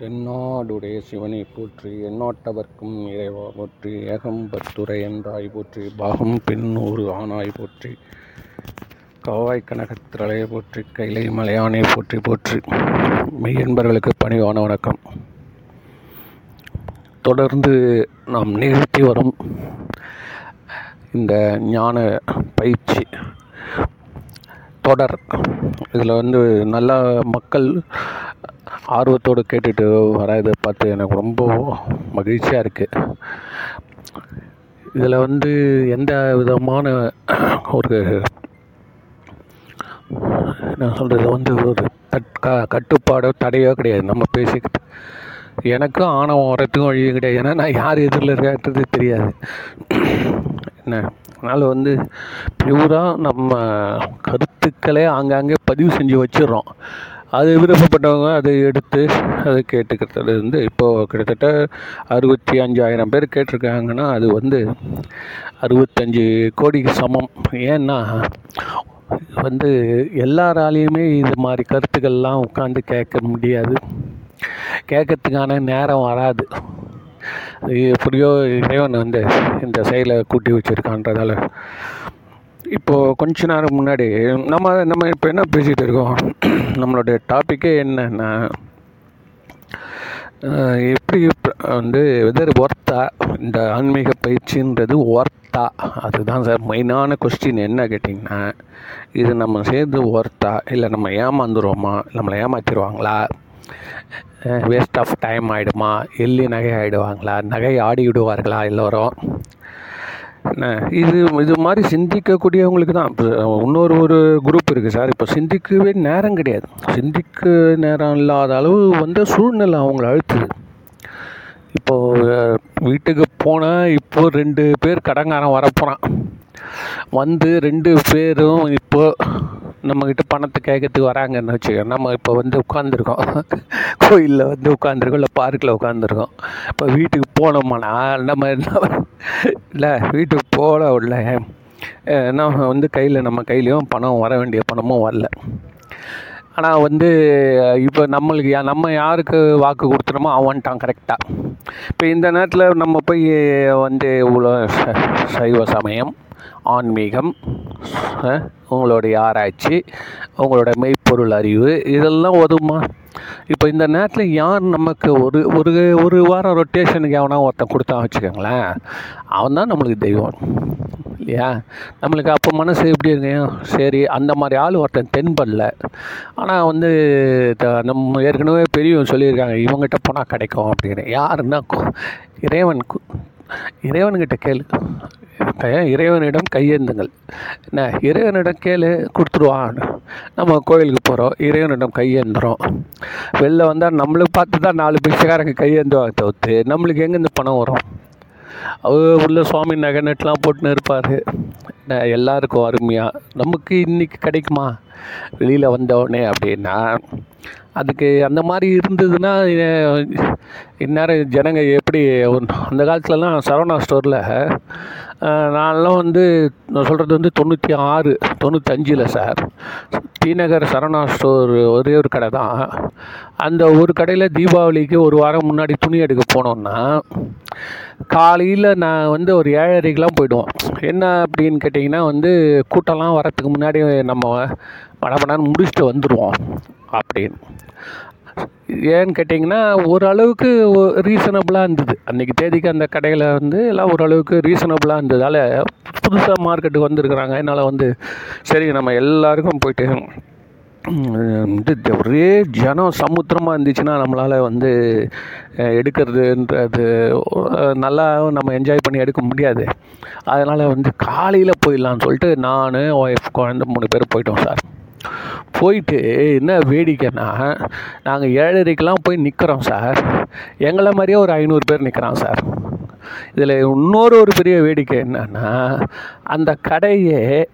தென்னாடுடைய சிவனை போற்றி எண்ணாட்டவர்க்கும் இறைவா போற்றி ஏகம்பத்துரை என்றாய் போற்றி பாகம் பெண் ஒரு ஆணாய் போற்றி கவாய் கனகத்திரளையை போற்றி கைலை மலையானை போற்றி போற்றி. மெய்யன்பர்களுக்கு பணிவான வணக்கம். தொடர்ந்து நாம் நிகழ்த்தி வரும் இந்த ஞான பயிற்சி தொடர். இதில் வந்து நல்லா மக்கள் ஆர்வத்தோடு கேட்டுட்டு வர இதை பார்த்து எனக்கு ரொம்ப மகிழ்ச்சியாக இருக்குது இதில் வந்து எந்த விதமான ஒரு நான் சொல்கிறது வந்து ஒரு தட் க கட்டுப்பாடோ தடையோ கிடையாது. நம்ம பேசிக்கிட்டு எனக்கும் ஆணவம் வரத்துக்கும் வழியும் கிடையாது. ஏன்னா நான் யார் எதிரில் இருக்கிறது தெரியாது. என்ன? அதனால் வந்து பியூராக நம்ம கருத்துக்களே ஆங்காங்கே பதிவு செஞ்சு வச்சிடுறோம். அது விருப்பப்பட்டவங்க அதை எடுத்து அதை கேட்டுக்கிறதுல இருந்து இப்போது கிட்டத்தட்ட அறுபத்தி அஞ்சாயிரம் பேர் கேட்டிருக்காங்கன்னா அது வந்து அறுபத்தஞ்சு கோடிக்கு சமம். ஏன்னா வந்து எல்லாராலையுமே இது மாதிரி கருத்துக்கள்லாம் உட்காந்து கேட்க முடியாது. கேட்கறதுக்கான நேரம் வராது. எப்படியோ இறைவன் வந்து இந்த செயலை கூட்டி வச்சுருக்கான்றதால இப்போது கொஞ்ச நேரம் முன்னாடி நம்ம நம்ம இப்போ என்ன பேசிகிட்டு இருக்கோம்? நம்மளுடைய டாப்பிக்கே என்னென்னா எப்படி வந்து வெதர் ஒர்த்தா இந்த ஆன்மீக பயிற்சின்றது ஒர்த்தா அதுதான் சார் மெயினான கொஸ்டின் என்ன கேட்டிங்கன்னா இது நம்ம சேர்ந்து ஒர்த்தா இல்லை நம்ம ஏமாந்துருவோமா? நம்மளை ஏமாற்றிடுவாங்களா வேஸ்ட் ஆஃப் டைம் ஆகிடுமா எள்ளி நகை ஆகிடுவாங்களா நகை ஆடி விடுவார்களா எல்லோரும்? இது இது மாதிரி சிந்திக்கக்கூடியவங்களுக்கு தான். இப்போ இன்னொரு ஒரு குரூப் இருக்குது சார். இப்போ சிந்திக்கவே நேரம் கிடையாது. சிந்திக்க நேரம் இல்லாத அளவு வந்து சூழ்நிலை அவங்கள அழுத்துது. இப்போது வீட்டுக்கு போனால் இப்போ ரெண்டு பேர் கடங்காரன் வரப்போகிறான் வந்து ரெண்டு பேரும் இப்போ நம்மக்கிட்ட பணத்தை கேட்கறதுக்கு வராங்கன்னு வச்சுக்கோ நம்ம இப்போ வந்து உட்காந்துருக்கோம் கோயிலில் வந்து உட்காந்துருக்கோம் இல்லை பார்க்கில் உட்காந்துருக்கோம் இப்போ வீட்டுக்கு போனோம்னா நம்ம என்ன இல்லை வீட்டுக்கு போன உள்ள நம்ம வந்து கையில் நம்ம கையிலையும் பணம் வர வேண்டிய பணமும் வரல. ஆனால் வந்து இப்போ நம்மளுக்கு நம்ம யாருக்கு வாக்கு கொடுத்துறோமோ அவன்ட்டான் கரெக்டாக இப்போ இந்த நேரத்தில் நம்ம போய் வந்து இவ்வளோ சைவ சமயம் ஆன்மீகம் உங்களுடைய ஆராய்ச்சி உங்களோட மெய்ப்பொருள் அறிவு இதெல்லாம் உதவுமா இப்போ இந்த நேரத்தில் யார் நமக்கு ஒரு ஒரு ஒரு வாரம் ரொட்டேஷனுக்கு எவனா ஒருத்தன் கொடுத்தா வச்சுக்கோங்களேன் அவன் தான் நம்மளுக்கு தெய்வம் இல்லையா? நம்மளுக்கு அப்போ மனசு எப்படி இருக்கும் சரி அந்த மாதிரி ஆள் ஒருத்தன் தென்படல. ஆனால் வந்து நம்ம ஏற்கனவே பெரியவங்க சொல்லியிருக்காங்க இவங்ககிட்ட போனால் கிடைக்கும் அப்படின்னு. யாருன்னா இறைவன் இறைவன்கிட்ட கேளு. இறைவனிடம் கையேந்துங்கள். என்ன இறைவனிடம் கேளு கொடுத்துருவான் நம்ம கோயிலுக்கு போகிறோம் இறைவனிடம் கையேந்துறோம். வெளில வந்தால் நம்மளுக்கு பார்த்து தான் நாலு பிச்சைக்காரங்க கையேந்துவாங்க தவிர்த்து நம்மளுக்கு எங்கேருந்து பணம் வரும்? அவர் உள்ள சுவாமி நகை நெட்லாம் போட்டுன்னு இருப்பார். எல்லாருக்கும் அருமையாக நமக்கு இன்றைக்கி கிடைக்குமா? வெளியில் வந்தோடனே அப்படின்னா அதுக்கு அந்த மாதிரி இருந்ததுன்னா இந்நேரம் ஜனங்க எப்படி அந்த காலத்துலலாம் சரவணா ஸ்டோரில் நான்லாம் வந்து நான் சொல்கிறது வந்து தொண்ணூற்றி ஆறு தொண்ணூத்தஞ்சில் சார். டிநகர் சரவணா ஸ்டோர் ஒரே ஒரு கடை தான். அந்த ஒரு கடையில் தீபாவளிக்கு ஒரு வாரம் முன்னாடி துணி எடுக்க போனோன்னா காலையில் நான் வந்து ஒரு ஏழரைக்கெலாம் போயிடுவோம். என்ன அப்படின்னு கேட்டிங்கன்னா வந்து கூட்டம்லாம் வரத்துக்கு முன்னாடி நம்ம படப்படான்னு முடிச்சுட்டு வந்துடுவோம் அப்படின்னு ஏன்னு கேட்டிங்கன்னா ஓரளவுக்கு ரீசனபிளாக இருந்தது. அன்றைக்கி தேதிக்கு அந்த கடையில் வந்து எல்லாம் ஓரளவுக்கு ரீசனபிளாக இருந்ததால் புதுசாக மார்க்கெட்டுக்கு வந்திருக்கிறாங்க. அதனால் வந்து சரி நம்ம எல்லாருக்கும் போயிட்டு இது ஒரே ஜனம் சமுத்திரமாக இருந்துச்சுன்னா நம்மளால் வந்து எடுக்கிறதுன்றது நல்லா நம்ம என்ஜாய் பண்ணி எடுக்க முடியாது. அதனால் வந்து காலையில் போயிடலான்னு சொல்லிட்டு நான் ஒய்ஃப் குழந்த மூணு பேர் போயிட்டோம் சார். போயிட்டு என்ன வேடிக்கைன்னா நாங்கள் ஏழரைக்கெலாம் போய் நிற்கிறோம் சார். எங்களை மாதிரியே ஒரு ஐநூறு பேர் நிற்கிறான் சார். இதில் இன்னொரு ஒரு பெரிய வேடிக்கை என்னன்னா அந்த கடையே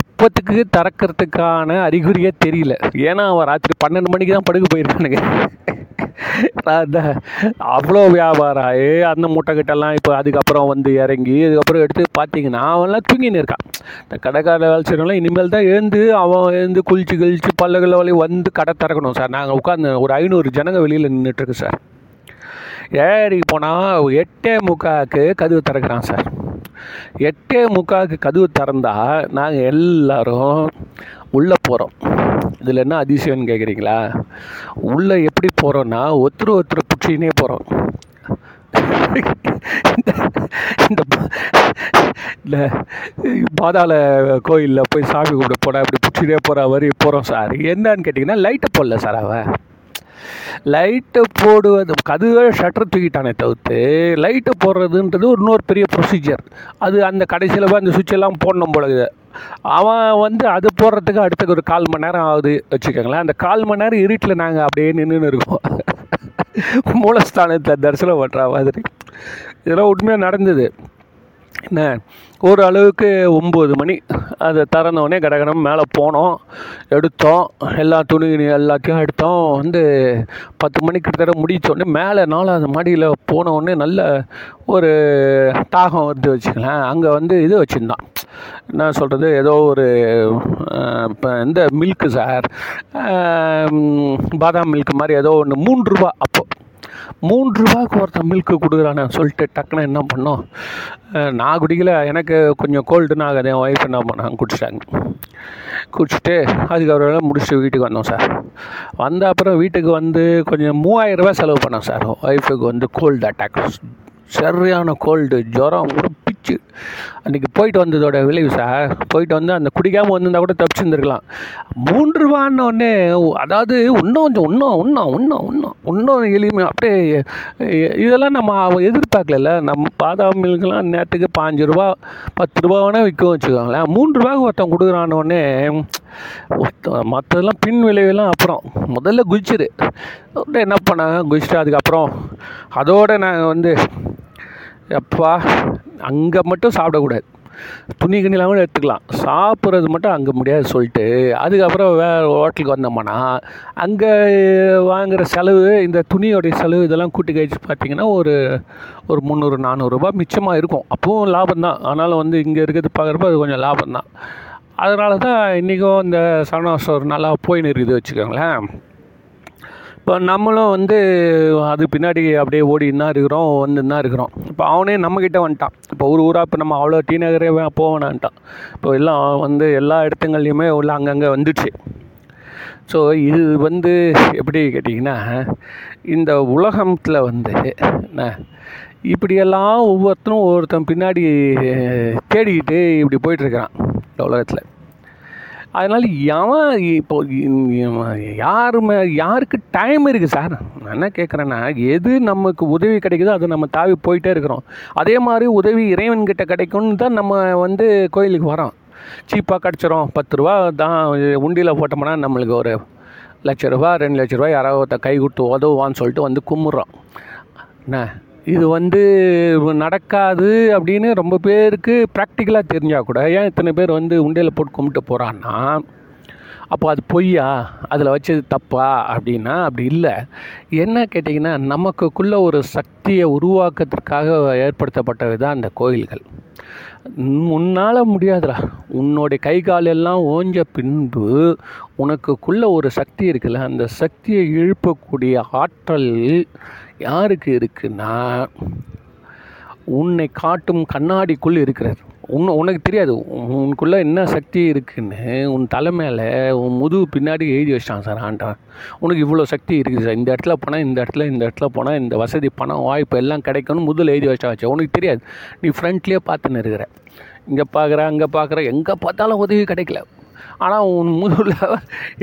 இப்போத்துக்கு திறக்கிறதுக்கான அறிகுறியே தெரியல. ஏன்னா அவன் ராத்திரி பன்னெண்டு மணிக்கு தான் படுக்க போயிருக்கானுங்க அவ்வளோ வியாபாரம் ஆகி அந்த மூட்டைக்கிட்டெல்லாம் இப்போ அதுக்கப்புறம் வந்து இறங்கி அதுக்கப்புறம் எடுத்து பார்த்தீங்கன்னா அவன்லாம் தூங்கின்னு இருக்கான். இந்த கடைக்கார வேலை செய்கிறவங்களாம் இனிமேல் தான் எழுந்து அவன் எழுந்து குளிச்சு கிழிச்சு பல்லுகளை வழி வந்து கடை திறக்கணும் சார். நாங்கள் உட்காந்து ஒரு ஐநூறு ஜனங்க வெளியில் நின்றுட்டுருக்கு சார். ஏறி போனால் எட்டே முக்காவுக்கு கதவு திறக்கிறான் சார். எட்டே முக்காவுக்கு கதவு திறந்தால் நாங்கள் எல்லோரும் உள்ளே போகிறோம் இதில் என்ன அதிசயம்னு கேட்குறீங்களா உள்ளே எப்படி போகிறோன்னா ஒருத்தர் ஒருத்தர் பிடிச்சினே போகிறோம் இந்த இந்த பாதாள கோயிலில் போய் சாமி கும்பிட போனால் இப்படி பிடிச்சிட்டே போகிற வரி போகிறோம் சார். என்னன்னு கேட்டிங்கன்னா லைட்டை போடல சார் அவன் லைட்டை போடுவது கதுவே ஷட்டர் தூக்கிட்டானே தவிர்த்து லைட்டை போடுறதுன்றது ஒரு இன்னொரு பெரிய ப்ரொசீஜர் அது அந்த கடைசியில் போய் அந்த சுவிட்செல்லாம் போடணும் போல அவன் வந்து அது போடுறதுக்கு அடுத்தது ஒரு கால் மணி நேரம் ஆகுது வச்சுக்கோங்களேன். அந்த கால் மணி நேரம் இருட்டில் நாங்கள் அப்படியே நின்றுன்னு இருக்கோம் மூலஸ்தானத்தை தரிசனம் பண்ணுற மாதிரி. இதெல்லாம் உண்மையாக நடந்தது. என்ன? ஒரு அளவுக்கு ஒம்பது மணி. அதை திறந்தோடனே கடகடம் மேலே போனோம். எடுத்தோம். எல்லா துணி எல்லாத்தையும் எடுத்தோம். வந்து பத்து மணிக்கு கிட்டத்தட்ட முடித்தோடனே மேலே நாலாவது மாடியில் போனவுடனே நல்ல ஒரு தாகம் வருது வச்சுக்கலாம் அங்கே வந்து இது வச்சுருந்தான். என்ன சொல்கிறது? ஏதோ ஒரு இப்போ இந்த மில்க்கு சார் பாதாம் மில்க் மாதிரி ஏதோ ஒன்று மூன்று ரூபா அப்போது மூன்று ரூபாய்க்கு ஒருத்தன் மில்க்கு கொடுக்குறானே சொல்லிட்டு டக்குன்னு என்ன பண்ணோம்? நான் குடிக்கல எனக்கு கொஞ்சம் கோல்டுன்னு ஆகாது என் ஒய்ஃப் என்ன பண்ணாங்க குடிச்சிட்டாங்க. குடிச்சிட்டு அதுக்கப்புறம் முடிச்சுட்டு வீட்டுக்கு வந்தோம் சார் வந்த அப்புறம் வீட்டுக்கு வந்து கொஞ்சம் மூவாயிரம் ரூபாய் செலவு பண்ணோம் சார் ஒய்ஃபுக்கு வந்து கோல்டு அட்டாக் சரியான கோல்டு ஜுரம் போச்சு அன்றைக்கி போயிட்டு வந்ததோட விளைவு சார் போயிட்டு வந்து அந்த குடிக்காமல் வந்திருந்தா கூட தப்பிச்சுருந்துருக்கலாம். மூன்று ரூபான்னொடனே அதாவது இன்னும் கொஞ்சம் இன்னும் இன்னும் இன்னும் இன்னும் இன்னும் எளிமையாக அப்படியே இதெல்லாம் நம்ம எதிர்பார்க்கல நம்ம பாதாம் மில்கெலாம் நேரத்துக்கு பாஞ்சு ரூபா பத்து ரூபா வேணால் விற்கும் வச்சுக்கோங்களேன். மூன்று ரூபாய்க்கு ஒருத்தன் கொடுக்குறானோடனே மற்றதெல்லாம் பின் விளைவுலாம் அப்புறம். முதல்ல குதிச்சிரு என்ன பண்ணாங்க? குதிச்சிட்டு அதுக்கப்புறம் அதோட நாங்கள் வந்து எப்பா அங்கே மட்டும் சாப்பிடக்கூடாது. துணி கிணிலாம் கூட எடுத்துக்கலாம். சாப்பிட்றது மட்டும் அங்கே முடியாது சொல்லிட்டு அதுக்கப்புறம் வேறு ஹோட்டலுக்கு வந்தோம்னா அங்கே வாங்குகிற செலவு இந்த துணியோடைய செலவு இதெல்லாம் கூட்டி கழிச்சு பார்த்தீங்கன்னா ஒரு ஒரு முந்நூறு நானூறுரூபா மிச்சமாக இருக்கும். அப்பவும் லாபம் தான். ஆனாலும் வந்து இங்கே இருக்கிறது பார்க்குறப்ப அது கொஞ்சம் லாபம் தான். அதனால தான் இன்றைக்கும் இந்த சரணா ஸ்டோர் நல்லா போயின்னு இருக்குது வச்சுக்கோங்களேன். இப்போ நம்மளும் வந்து அது பின்னாடி அப்படியே ஓடின்னு தான் இருக்கிறோம் வந்துன்னு தான் இருக்கிறோம். இப்போ அவனே நம்மக்கிட்ட வந்துட்டான். இப்போ ஒரு ஊராக இப்போ நம்ம அவ்வளோ டி நகரே போவேனான்ட்டான் இப்போ எல்லாம் வந்து எல்லா இடத்துங்கள்லையுமே உள்ள அங்கங்கே வந்துடுச்சு. ஸோ இது வந்து எப்படி கேட்டிங்கன்னா இந்த உலகத்தில் வந்து என்ன இப்படியெல்லாம் ஒவ்வொருத்தரும் ஒவ்வொருத்தன் பின்னாடி தேடிக்கிட்டு இப்படி போயிட்டுருக்கிறான் இந்த உலகத்தில். அதனால் எவன் இப்போ யாருமே யாருக்கு டைம் இருக்குது சார் நான் என்ன கேட்குறேன்னா எது நமக்கு உதவி கிடைக்குதோ அது நம்ம தாவி போயிட்டே இருக்கிறோம். அதே மாதிரி உதவி இறைவன்கிட்ட கிடைக்கும்னு தான் நம்ம வந்து கோயிலுக்கு வரோம். சீப்பாக கிடச்சிரும் பத்து ரூபா தான் உண்டியில் போட்டோம்னா நம்மளுக்கு ஒரு லட்ச ரூபா ரெண்டு லட்ச ரூபா யாராவது கை கொடுத்து உதவுவான்னு சொல்லிட்டு வந்து கும்பிட்றோம். என்ன? இது வந்து நடக்காது அப்படின்னு ரொம்ப பேருக்கு ப்ராக்டிக்கலாக தெரிஞ்சால் கூட ஏன் இத்தனை பேர் வந்து உண்டையில் போட்டு கும்பிட்டு போகிறான்னா அப்போ அது பொய்யா? அதில் வச்சது தப்பா? அப்படின்னா அப்படி இல்லை. என்ன கேட்டிங்கன்னா நமக்குள்ள ஒரு சக்தியை உருவாக்கத்திற்காக ஏற்படுத்தப்பட்டது தான் அந்த கோயில்கள். உன்னால் முடியாதுடா. உன்னோடைய கை கால் எல்லாம் ஓஞ்ச பின்பு உனக்குள்ள ஒரு சக்தி இருக்குல்ல அந்த சக்தியை இழுப்பக்கூடிய ஆற்றல் யாருக்கு இருக்குன்னா உன்னை காட்டும் கண்ணாடிக்குள் இருக்கிறார். உன்னை உனக்கு தெரியாது. உனக்குள்ளே என்ன சக்தி இருக்குன்னு உன் தலை மேலே உன் முதுகு பின்னாடி எழுதி வச்சிட்டான் சார் ஆண்டவன். உனக்கு இவ்வளோ சக்தி இருக்குது சார். இந்த இடத்துல போனால் இந்த இடத்துல இந்த இடத்துல போனால் இந்த வசதி பணம் வாய்ப்பு எல்லாம் கிடைக்கணும் முதல் எழுதி வச்சா வச்சு. உனக்கு தெரியாது. நீ ஃப்ரண்ட்லேயே பார்த்துன்னு இருக்கிற. இங்கே பார்க்குற அங்கே பார்க்குற எங்கே பார்த்தாலும் உதவி கிடைக்கல. ஆனால் உன் முதுகில்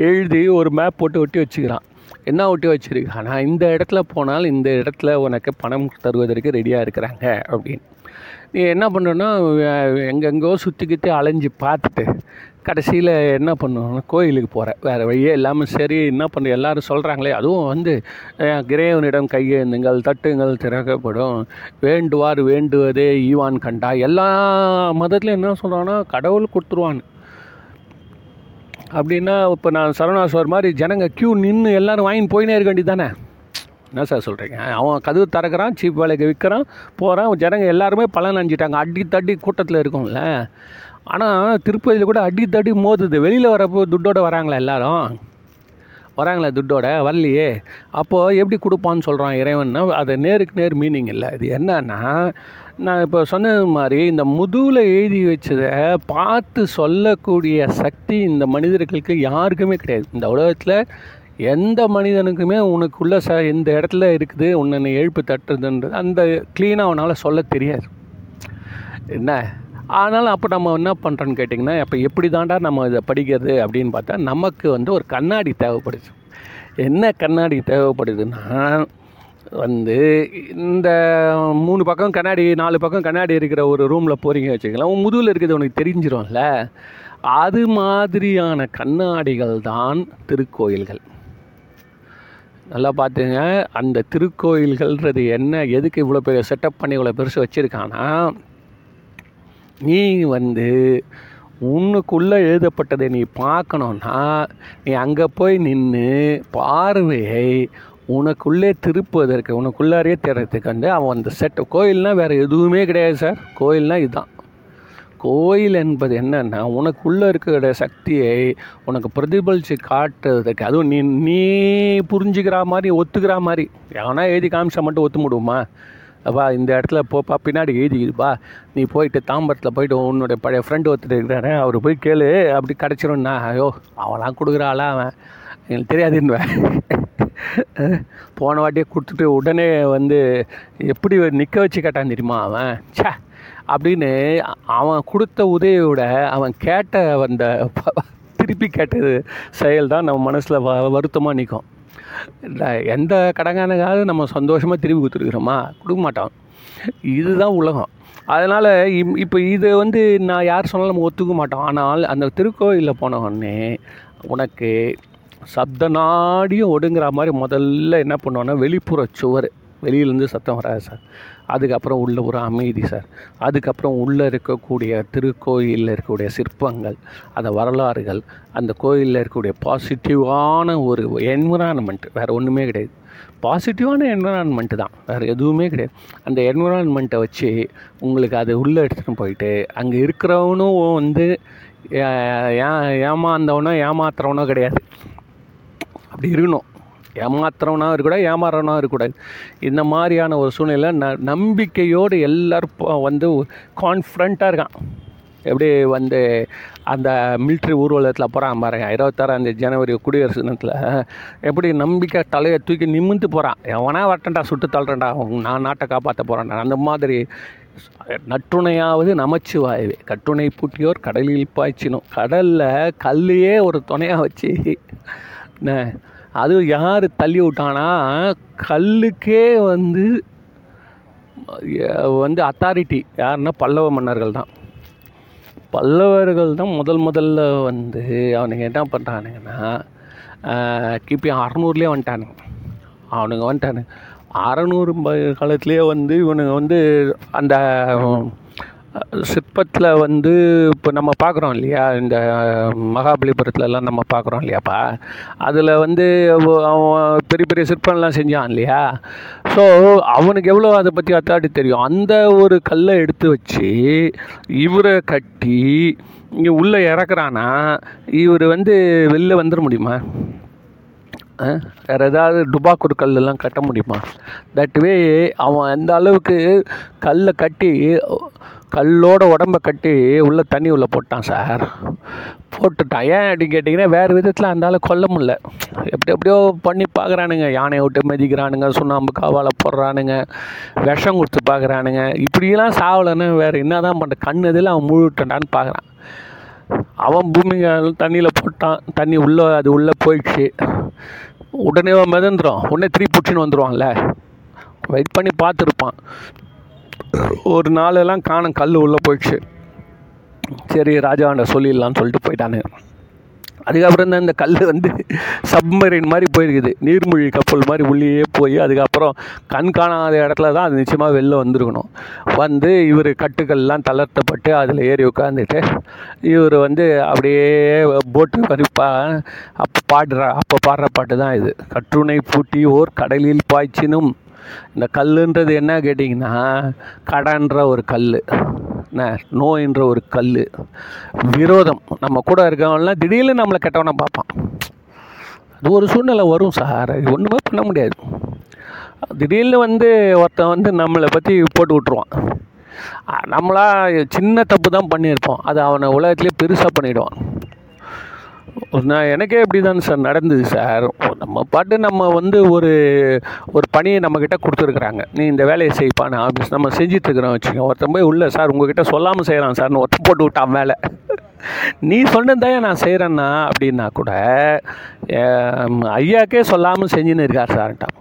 எழுதி ஒரு மேப் போட்டு ஒட்டி வச்சுக்கிறான். என்ன ஒட்டி ஆனால் இந்த இடத்துல போனால் இந்த இடத்துல உனக்கு பணம் தருவதற்கு ரெடியாக இருக்கிறாங்க அப்படின்னு. நீ என்ன பண்ணுறன்னா எங்கெங்கோ சுற்றிக்கிட்டு அலைஞ்சு பார்த்துட்டு கடைசியில் என்ன பண்ணுவோம்னா கோயிலுக்கு போகிற வேறு வழியே இல்லாமல் சரி என்ன பண்ணுற எல்லாரும் சொல்கிறாங்களே அதுவும் வந்து கிரேவனிடம் கையேந்துங்கள் தட்டுங்கள் திறக்கப்படும். வேண்டுவார் வேண்டுவதே ஈவான் கண்டா எல்லா மதத்துலையும் என்ன சொல்கிறாங்கன்னா கடவுள் கொடுத்துருவான்னு. அப்படின்னா இப்போ நான் சரவணாஸ்வர் மாதிரி ஜனங்க க்யூ நின்று எல்லோரும் வாங்கின்னு போயினே இருக்க வேண்டியது தானே என்ன சார் சொல்கிறீங்க அவன் கதவு திறக்கிறான் சீப் வேலைக்கு விற்கிறான் போகிறான் ஜனங்க எல்லாருமே பலன் அஞ்சிட்டாங்க அடி தட்டி கூட்டத்தில் இருக்கும்ல. ஆனால் திருப்பதியில் கூட அடி தட்டி மோதுது. வெளியில் வரப்போ துட்டோட வராங்களா எல்லாரும்? வராங்களே துட்டோட வரலையே. அப்போது எப்படி கொடுப்பான்னு சொல்கிறான் இறைவன்னா அது நேருக்கு நேர் மீனிங் இல்லை. இது என்னன்னா நான் இப்போ சொன்னது மாதிரி இந்த முதுகில் எழுதி வச்சதை பார்த்து சொல்லக்கூடிய சக்தி இந்த மனிதர்களுக்கு யாருக்குமே கிடையாது. இந்த உலகத்தில் எந்த மனிதனுக்குமே உனக்குள்ள ச இந்த இடத்துல இருக்குது உன்னை எழுப்பு தட்டுறதுன்றது அந்த க்ளீனாக அவனால் சொல்ல தெரியாது. என்ன? ஆனாலும் அப்போ நம்ம என்ன பண்ணுறோன்னு கேட்டிங்கன்னா அப்போ எப்படி தாண்டா நம்ம இதை படிக்கிறது அப்படின்னு பார்த்தா நமக்கு வந்து ஒரு கண்ணாடி தேவைப்படுது. என்ன கண்ணாடி தேவைப்படுதுன்னா வந்து இந்த மூணு பக்கம் கண்ணாடி நாலு பக்கம் கண்ணாடி இருக்கிற ஒரு ரூமில் போகிறீங்க வச்சுக்கலாம் உன் முதுகில் இருக்கிறது உனக்கு தெரிஞ்சிரும்ல? அது மாதிரியான கண்ணாடிகள் தான் திருக்கோயில்கள். நல்லா பார்த்துங்க அந்த திருக்கோயில்கள்ன்றது என்ன எதுக்கு இவ்வளோ பெரிய செட்டப் பண்ணி இவ்வளோ பெருசு வச்சுருக்கானா நீ வந்து உன்னுக்குள்ளே எழுதப்பட்டதை நீ பார்க்கணுன்னா நீ அங்கே போய் நின்று பார்வையை உனக்குள்ளே திருப்புவதற்கு உனக்குள்ளாரே தேடுறதுக்கு வந்து அவன் அந்த செட் கோயில்னால் வேறு எதுவுமே கிடையாது சார் கோயில்னால் இதுதான். கோயில் என்பது என்னென்னா உனக்குள்ளே இருக்கிற சக்தியை உனக்கு பிரதிபலித்து காட்டுறதுக்கு அதுவும் நீ நீ புரிஞ்சுக்கிற மாதிரி ஒத்துக்கிற மாதிரி. எவனா எழுதி காமிச்சா மட்டும் ஒத்து முடியுமா அப்பா இந்த இடத்துல போப்பா பின்னாடி எழுதிக்குதுப்பா நீ போயிட்டு தாம்பரத்தில் போயிட்டு உன்னுடைய பழைய ஃப்ரெண்டு ஒருத்தர் இருக்கிறாரு. அவர் போய் கேளு அப்படி கிடச்சிரும்னா. ஐயோ அவன்லாம் கொடுக்குறாளா அவன்? எனக்கு தெரியாதுன்னுவேன். போன வாட்டியே கொடுத்துட்டு உடனே வந்து எப்படி நிற்க வச்சு கேட்டான் தெரியுமா அவன்? சே அப்படின்னு அவன் கொடுத்த உதவியோட அவன் கேட்ட வந்த திருப்பி கேட்டது செயல் தான் நம்ம மனசில் வ வருத்தமாக நிற்கும் இல்லை எந்த கடங்கானக்காவது நம்ம சந்தோஷமாக திருப்பி கொடுத்துருக்குறோமா? கொடுக்க மாட்டான். இதுதான் உலகம். அதனால் இம் இப்போ இது வந்து நான் யார் சொன்னாலும் நம்ம ஒத்துக்க மாட்டோம். ஆனால் அந்த திருக்கோயிலில் போன உடனே உனக்கு சப்த நாடியும் ஒடுங்குற மாதிரி முதல்ல என்ன பண்ணுவோன்னா வெளிப்புற சுவர் வெளியிலேருந்து சத்தம் வராது சார். அதுக்கப்புறம் உள்ள ஒரு அமைதி சார். அதுக்கப்புறம் உள்ளே இருக்கக்கூடிய திருக்கோயிலில் இருக்கக்கூடிய சிற்பங்கள் அந்த வரலாறுகள் அந்த கோயிலில் இருக்கக்கூடிய பாசிட்டிவான ஒரு என்விரான்மெண்ட் வேறு ஒன்றுமே கிடையாது. பாசிட்டிவான என்விரான்மெண்ட்டு தான் வேறு எதுவுமே கிடையாது. அந்த என்விரான்மெண்ட்டை வச்சு உங்களுக்கு அதை உள்ளே எடுத்துகிட்டு போயிட்டு அங்கே இருக்கிறவனும் வந்து ஏ ஏமாந்தவனோ ஏமாத்துறவனோ கிடையாது. அப்படி இருக்கணும். ஏமாத்துறவனா இருக்கக்கூடாது ஏமாறவனா இருக்கக்கூடாது. இந்த மாதிரியான ஒரு சூழ்நிலை ந நம்பிக்கையோடு எல்லோரும் வந்து கான்ஃபிடண்ட்டாக இருக்கான். எப்படி வந்து அந்த மிலிட்ரி ஊர்வலத்தில் போகிறான் பாருங்க. இருபத்தாறாந்தேதி ஜனவரி குடியரசு தினத்தில் எப்படி நம்பிக்கை தலையை தூக்கி நிமிந்து போகிறான் எவனா வரட்டண்டா சுட்டு தள்ளுறேன்டா நான் நாட்டை காப்பாற்ற போகிறேன்டா அந்த மாதிரி நற்றுணையாவது நமச்சிவாயவே. கட்டுணை பூட்டியோர் கடலில் பாய்ச்சினோம். கடலில் கல்லையே ஒரு துணையாக வச்சு என்ன அது யார் தள்ளி விட்டானா? கல்லுக்கே வந்து வந்து அத்தாரிட்டி யாருன்னா பல்லவ மன்னர்கள் தான். பல்லவர்கள் தான் முதல் முதல்ல வந்து அவனுங்க என்ன பண்ணுறானுங்கன்னா கிபி அறநூறுலேயே வந்துட்டானுங்க. அவனுங்க வந்துட்டானுங்க. அறநூறு காலத்துலேயே வந்து இவனுங்க வந்து அந்த சிற்பத்தில் வந்து இப்போ நம்ம பார்க்குறோம் இல்லையா? இந்த மகாபலிபுரத்துலலாம் நம்ம பார்க்குறோம் இல்லையாப்பா? அதில் வந்து அவன் பெரிய பெரிய சிற்பம்லாம் செஞ்சான் இல்லையா? ஸோ அவனுக்கு எவ்வளோ அதை பற்றி அத்தாட்டி தெரியும்? அந்த ஒரு கல்லை எடுத்து வச்சு இவரை கட்டி இங்கே உள்ளே இறக்குறானா? இவர் வந்து வெளில வந்துட முடியுமா? வேறு ஏதாவது டுபாக்கூர் கல்லெல்லாம் கட்ட முடியுமா? தட் வே அவன் அந்த அளவுக்கு கல்லை கட்டி கல்லோட உடம்ப கட்டி உள்ளே தண்ணி உள்ளே போட்டான் சார். போட்டுட்டான். ஏன் அப்படின்னு கேட்டிங்கன்னா வேறு விதத்தில் அந்த ஆள் கொல்ல முடில எப்படி எப்படியோ பண்ணி பார்க்குறானுங்க யானையை விட்டு மதிக்கிறானுங்க சுண்ணாம்பு காவால் போடுறானுங்க விஷம் கொடுத்து பார்க்குறானுங்க இப்படிலாம் சாவலைன்னு வேறு என்ன தான் பண்ணுற கண் இதில் அவன் முழுவிட்டான்னு பார்க்குறான் அவன் பூமிங்க தண்ணியில் போட்டான். தண்ணி உள்ளே அது உள்ளே போயிடுச்சு. உடனே மிதந்துடும் உடனே திருப்பி பிடிச்சின்னு வந்துடுவான்ல வெயிட் பண்ணி பார்த்துருப்பான். ஒரு நாளெல்லாம் காணும் கல் உள்ளே போயிடுச்சு. சரி ராஜாண்ட சொல்லிடலான்னு சொல்லிட்டு போயிட்டானு. அதுக்கப்புறம் தான் இந்த கல் வந்து சப்மரீன் மாதிரி போயிருக்குது. நீர்மூழ்கி கப்பல் மாதிரி உள்ளேயே போய் அதுக்கப்புறம் கண் காணாத இடத்துல தான் அது நிச்சயமாக வெளில வந்திருக்கணும். வந்து இவர் கட்டுக்கள்லாம் தளர்த்தப்பட்டு அதில் ஏறி உட்காந்துட்டு இவர் வந்து அப்படியே போட்டு வரிப்பா அப்போ பாடுற அப்போ பாடுற பாட்டு தான் இது. கற்றுணை பூட்டி ஓர் கடலில் பாய்ச்சினும். இந்த கல்லுன்றது என்ன கேட்டிங்கன்னா கடன்ற ஒரு கல் என்ன? நோயின்ற ஒரு கல் விரோதம். நம்ம கூட இருக்கவங்களாம் திடீர்னு நம்மளை கெட்டவனை பார்ப்பான். அது ஒரு சூழ்நிலை வரும் சார். அது ஒன்றுமே பண்ண முடியாது. திடீர்னு வந்து ஒருத்தன் வந்து நம்மளை பற்றி போட்டு விட்ருவான் நம்மளா சின்ன தப்பு தான் பண்ணியிருப்போம். அது அவனை உலகத்துலேயே பெருசாக பண்ணிவிடுவான் நான் எனக்கே இப்படி தான் சார் நடந்தது சார். நம்ம பாட்டு நம்ம வந்து ஒரு ஒரு பணியை நம்மக்கிட்ட கொடுத்துருக்குறாங்க. நீ இந்த வேலையை செய்ப்பான்னு ஆஃபீஸ் நம்ம செஞ்சிட்ருக்குறோம் வச்சுக்கோங்க. ஒருத்தன் போய் உள்ள சார் உங்ககிட்ட சொல்லாமல் செய்கிறான் சார்னு ஒருத்தன் போட்டு விட்டான் வேலை நீ சொன்னதான் நான் செய்கிறேன்னா அப்படின்னா கூட ஐயாக்கே சொல்லாமல் செஞ்சுன்னு இருக்கார் சார்ட்டான்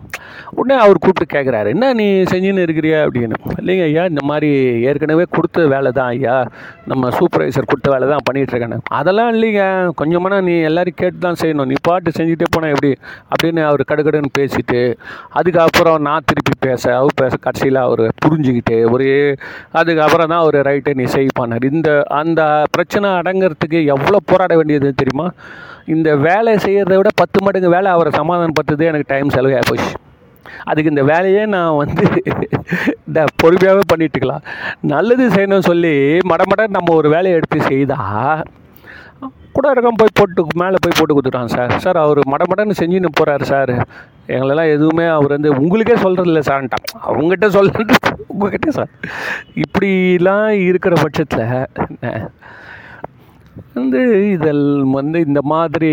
உடனே அவர் கூப்பிட்டு கேட்குறாரு என்ன நீ செஞ்சுன்னு இருக்கிறியா? அப்படின்னு. இல்லைங்க ஐயா இந்த மாதிரி ஏற்கனவே கொடுத்த வேலை தான் ஐயா. நம்ம சூப்பர்வைசர் கொடுத்த வேலை தான் பண்ணிகிட்ருக்கேன் அதெல்லாம் இல்லைங்க. கொஞ்சமான நீ எல்லோரும் கேட்டு தான் செய்யணும். நீ பாட்டு செஞ்சுட்டே போனால் எப்படி? அப்படின்னு அவர் கடுகடுன்னு பேசிட்டு அதுக்கப்புறம் நான் திருப்பி பேச அவர் பேச கடைசியில் அவர் புரிஞ்சுக்கிட்டு ஒரே அதுக்கப்புறம் தான் அவர் ரைட்டை நீ செய் இந்த அந்த பிரச்சனை அடங்கிறதுக்கு எவ்வளோ போராட வேண்டியது தெரியுமா? இந்த வேலை செய்கிறத விட பத்து மடங்கு வேலை அவரை சமாதானப்படுத்துறதே எனக்கு டைம் செலவே போச்சு. அதுக்கு இந்த வேலையே நான் வந்து இந்த பொறுமையாகவே பண்ணிட்டுக்கலாம். நல்லது செய்யணும்னு சொல்லி மடமட நம்ம ஒரு வேலையை எடுத்து செய்தால் கூட இருக்கம் போய் போட்டு மேலே போய் போட்டு கொடுத்துட்டான் சார். சார் அவர் மடமடன்னு செஞ்சுன்னு போகிறாரு சார். எங்களெல்லாம் எதுவுமே அவர் வந்து உங்களுக்கே சொல்கிறதில்ல சார்ன்ட்டான் அவங்ககிட்ட சொல்கிறது உங்ககிட்ட சார். இப்படிலாம் இருக்கிற பட்சத்தில் வந்து இதில் வந்து இந்த மாதிரி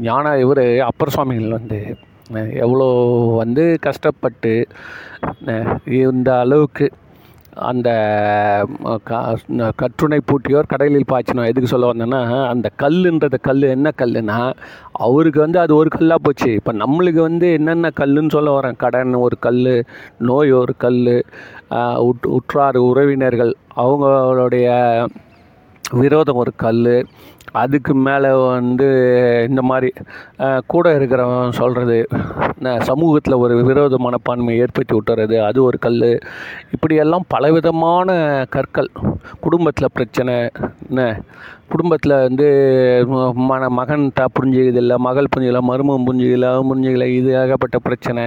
ஞான இவர் அப்பர் சுவாமிகள் வந்து எவ்வளோ வந்து கஷ்டப்பட்டு இந்த அளவுக்கு அந்த க- கற்றுணை பூட்டியோர் கடலில் பாய்ச்சினோம். எதுக்கு சொல்ல வந்தேன்னா அந்த கல்லுன்றது கல் என்ன கல்லுனா அவருக்கு வந்து அது ஒரு கல்லாக போச்சு. இப்போ நம்மளுக்கு வந்து என்னென்ன கல்லுன்னு சொல்ல வரேன். கடன் ஒரு கல் நோய் ஒரு கல் உட் உற்றார் உறவினர்கள் அவங்களுடைய விரோதம் ஒரு கல் அதுக்கு மேலே வந்து இந்த மாதிரி கூட இருக்கிறவன் சொல்கிறது சமூகத்தில் ஒரு விரோத மனப்பான்மை ஏற்படுத்தி விட்டுறது அது ஒரு கல் இப்படியெல்லாம் பலவிதமான கற்கள். குடும்பத்தில் பிரச்சனை என்ன குடும்பத்தில் வந்து மன மகன் த புரிஞ்சுக்கிறதில்ல மகள் புரிஞ்சுக்கல மருமம் புரிஞ்சுக்கல புரிஞ்சுக்கல இது ஏகப்பட்ட பிரச்சனை.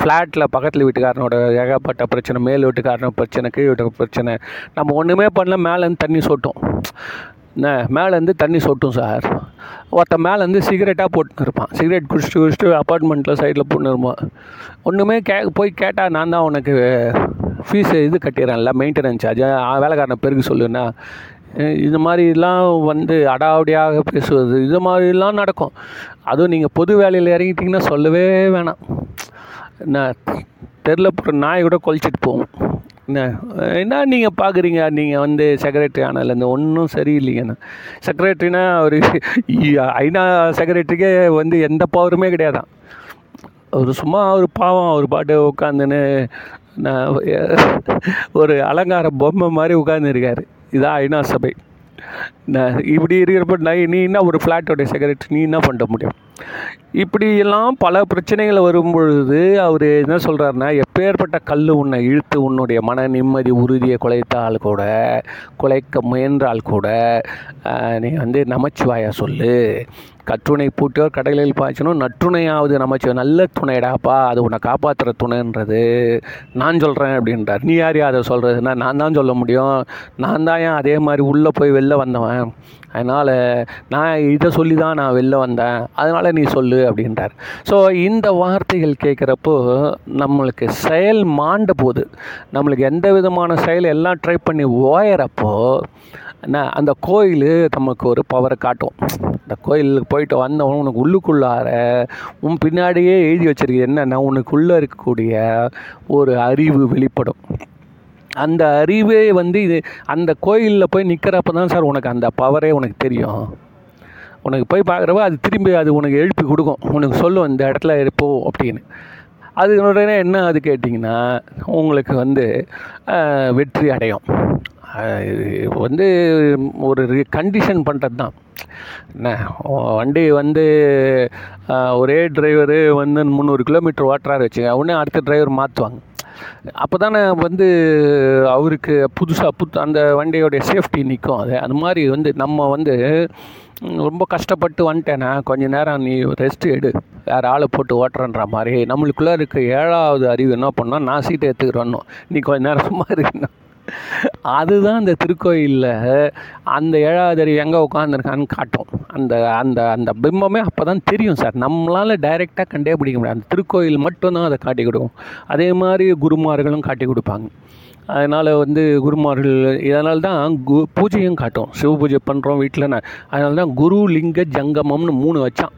ஃப்ளாட்டில் பக்கத்தில் வீட்டுக்காரனோட ஏகப்பட்ட பிரச்சனை மேல் வீட்டுக்காரனோட பிரச்சனை கீழ் வீட்டு பிரச்சனை. நம்ம ஒன்றுமே பண்ணல மேலேருந்து தண்ணி சொட்டோம். என்ன மேலேருந்து தண்ணி சொட்டும் சார். ஒருத்தன் மேலேருந்து சிகரெட்டாக போட்டுன்னு இருப்பான். சிகரெட் குடிச்சிட்டு குடிச்சிட்டு அப்பார்ட்மெண்ட்டில் சைடில் போட்டுன்னு இருப்பான். ஒன்றுமே கே போய் கேட்டால் நான் தான் உனக்கு ஃபீஸு இது கட்டிடுறேன்ல மெயின்டெனன்ஸ் சார்ஜ் வேலைக்காரனை பெருகு சொல்லுன்னா இது மாதிரிலாம் வந்து அடாவடியாக பேசுவது இது மாதிரிலாம் நடக்கும். அதுவும் நீங்கள் பொது வேலையில் இறங்கிட்டிங்கன்னா சொல்லவே வேணாம். என்ன தெருல நாய் கூட கொலிச்சிட்டு போகும். என்ன என்ன நீங்கள் பார்க்குறீங்க நீங்கள் வந்து செக்ரட்டரி ஆனதுலேருந்து ஒன்றும் சரியில்லைங்கண்ணா செக்ரட்டரினா ஒரு ஐநா செக்ரட்டரிக்கே வந்து எந்த பவருமே கிடையாதான். அவர் சும்மா அவர் பாவம் அவர் பாட்டு உட்காந்துன்னு நான் ஒரு அலங்கார பொம்மை மாதிரி உட்காந்துருக்காரு இதான் ஐநா சபை. நான் இப்படி இருக்கிறப்ப நான் நீ என்ன ஒரு ஃப்ளாட்டோடைய செக்ரட்டரி நீ என்ன பண்ண முடியும்? இப்படியெல்லாம் பல பிரச்சனைகள் வரும்பொழுது அவர் என்ன சொல்கிறாருன்னா எப்பேற்பட்ட கல் உன்னை இழுத்து உன்னுடைய மன நிம்மதி உறுதியை குலைத்தால் கூட குலைக்க முயன்றால் கூட நீ வந்து நமச்சிவாயா சொல்லு. கற்றுணை பூட்டியோர் கடலில் பாய்ச்சணும் நற்றுணையாவது நமச்சிவா நல்ல துணைடாப்பா அது உன்னை காப்பாற்றுற துணைன்றது. நான் சொல்கிறேன் அப்படின்றார். நீ யார் அதை சொல்கிறதுனா நான் தான் சொல்ல முடியும். நான் தான் ஏன் அதே மாதிரி உள்ளே போய் வெளில வந்தவன்? அதனால் நான் இதை சொல்லி தான் நான் வெளில வந்தேன். அதனால் அதனால் நீ சொல்லு அப்படின்றார். ஸோ இந்த வார்த்தைகள் கேட்குறப்போ நம்மளுக்கு செயல் மாண்ட போது நம்மளுக்கு எந்த விதமான செயல் எல்லாம் ட்ரை பண்ணி ஓயறப்போ என்ன அந்த கோயில் நமக்கு ஒரு பவரை காட்டும். இந்த கோயிலுக்கு போயிட்டு வந்தவன் உனக்கு உள்ளுக்குள்ளார உன் பின்னாடியே எழுதி வச்சிருக்கு என்னென்னா உனக்குள்ளே இருக்கக்கூடிய ஒரு அறிவு வெளிப்படும். அந்த அறிவே வந்து இது அந்த கோயிலில் போய் நிற்கிறப்ப தான் சார் உனக்கு அந்த பவரே உனக்கு தெரியும். உனக்கு போய் பார்க்குறப்ப அது திரும்பி அது உனக்கு எழுப்பி கொடுக்கும். உனக்கு சொல்லும் இந்த இடத்துல இருப்போ அப்படின்னு. அது உடனே என்ன அது கேட்டிங்கன்னா உங்களுக்கு வந்து வெற்றி அடையும். வந்து ஒரு கண்டிஷன் பண்ணுறது தான். என்ன? வண்டி வந்து ஒரே டிரைவரு வந்து முந்நூறு கிலோமீட்டர் ஓட்டுறாரு வச்சுங்க உடனே அடுத்த டிரைவர் மாற்றுவாங்க அப்போ தானே வந்து அவருக்கு புதுசாக புத் அந்த வண்டியோடைய சேஃப்டி நிற்கும் அது அது மாதிரி வந்து நம்ம வந்து ரொம்ப கஷ்டப்பட்டு வந்துட்டேன்னா கொஞ்ச நேரம் நீ ரெஸ்ட் எடு. வேறு ஆளை போட்டு ஓட்டுறன்ற மாதிரி. நம்மளுக்குள்ளே இருக்க ஏழாவது அறிவு என்ன பண்ணால் நான் சீட்டை எடுத்துக்கிறோன்னு நீ கொஞ்ச நேரம் சும்மா இருக்கணும் அதுதான் அந்த திருக்கோயிலில் அந்த ஏழாவது அறிவு எங்கே உட்காந்துருக்கான்னு காட்டும். அந்த அந்த அந்த பிம்பமே அப்போ தான் தெரியும் சார். நம்மளால் டைரெக்டாக கண்டே பிடிக்க முடியாது. அந்த திருக்கோயில் மட்டும்தான் அதை காட்டி கொடுக்கும். அதே மாதிரி குருமார்களும் காட்டி கொடுப்பாங்க. அதனால் வந்து குருமார்கள் இதனால் தான் கு பூஜையும் காட்டும். சிவ பூஜை பண்ணுறோம் வீட்டில் அதனால தான் குரு லிங்க ஜங்கமம்னு மூணு வச்சான்.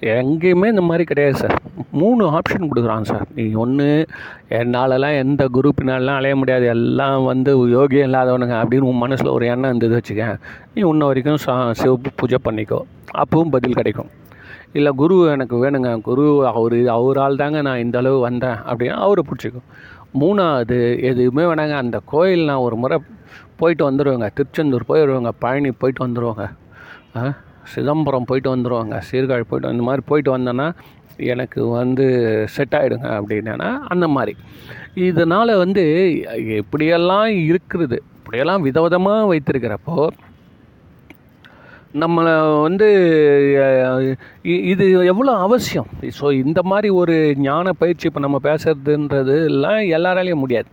எங்கேயுமே இந்த மாதிரி கிடையாது சார் மூணு ஆப்ஷன் கொடுக்குறான் சார் நீ ஒன்று என்னாலலாம் எந்த குரு பின்னாலலாம் அலைய முடியாது. எல்லாம் வந்து யோகியம் இல்லாதவனுங்க அப்படின்னு உன் மனசில் ஒரு எண்ணம் இருந்தது வச்சுக்க நீ இன்ன வரைக்கும் சா சிவப்பு பூஜை பண்ணிக்கோ. அப்பவும் பதில் கிடைக்கும். இல்லை குரு எனக்கு வேணுங்க. குரு அவர் அவரால் தாங்க நான் இந்த அளவு வந்தேன் அப்படின்னா அவரை பிடிச்சிக்கோ மூணாவது எதுவுமே வேணாங்க. அந்த கோயில் நான் ஒரு முறை போயிட்டு வந்துடுவேங்க திருச்செந்தூர் போயிடுவேங்க பழனி போயிட்டு வந்துடுவாங்க சிதம்பரம் போயிட்டு வந்துடுவாங்க சீர்காழி போயிட்டு இந்த மாதிரி போயிட்டு வந்தேன்னா எனக்கு வந்து செட் ஆகிடுங்க அப்படின்னா அந்த மாதிரி. இதனால் வந்து எப்படியெல்லாம் இருக்கிறது இப்படியெல்லாம் விதவிதமாக வைத்திருக்கிறப்போ நம்மளை வந்து இது எவ்வளோ அவசியம்? ஸோ இந்த மாதிரி ஒரு ஞான பயிற்சி இப்போ நம்ம பேசுறதுன்றது எல்லாம் எல்லாராலையும் முடியாது.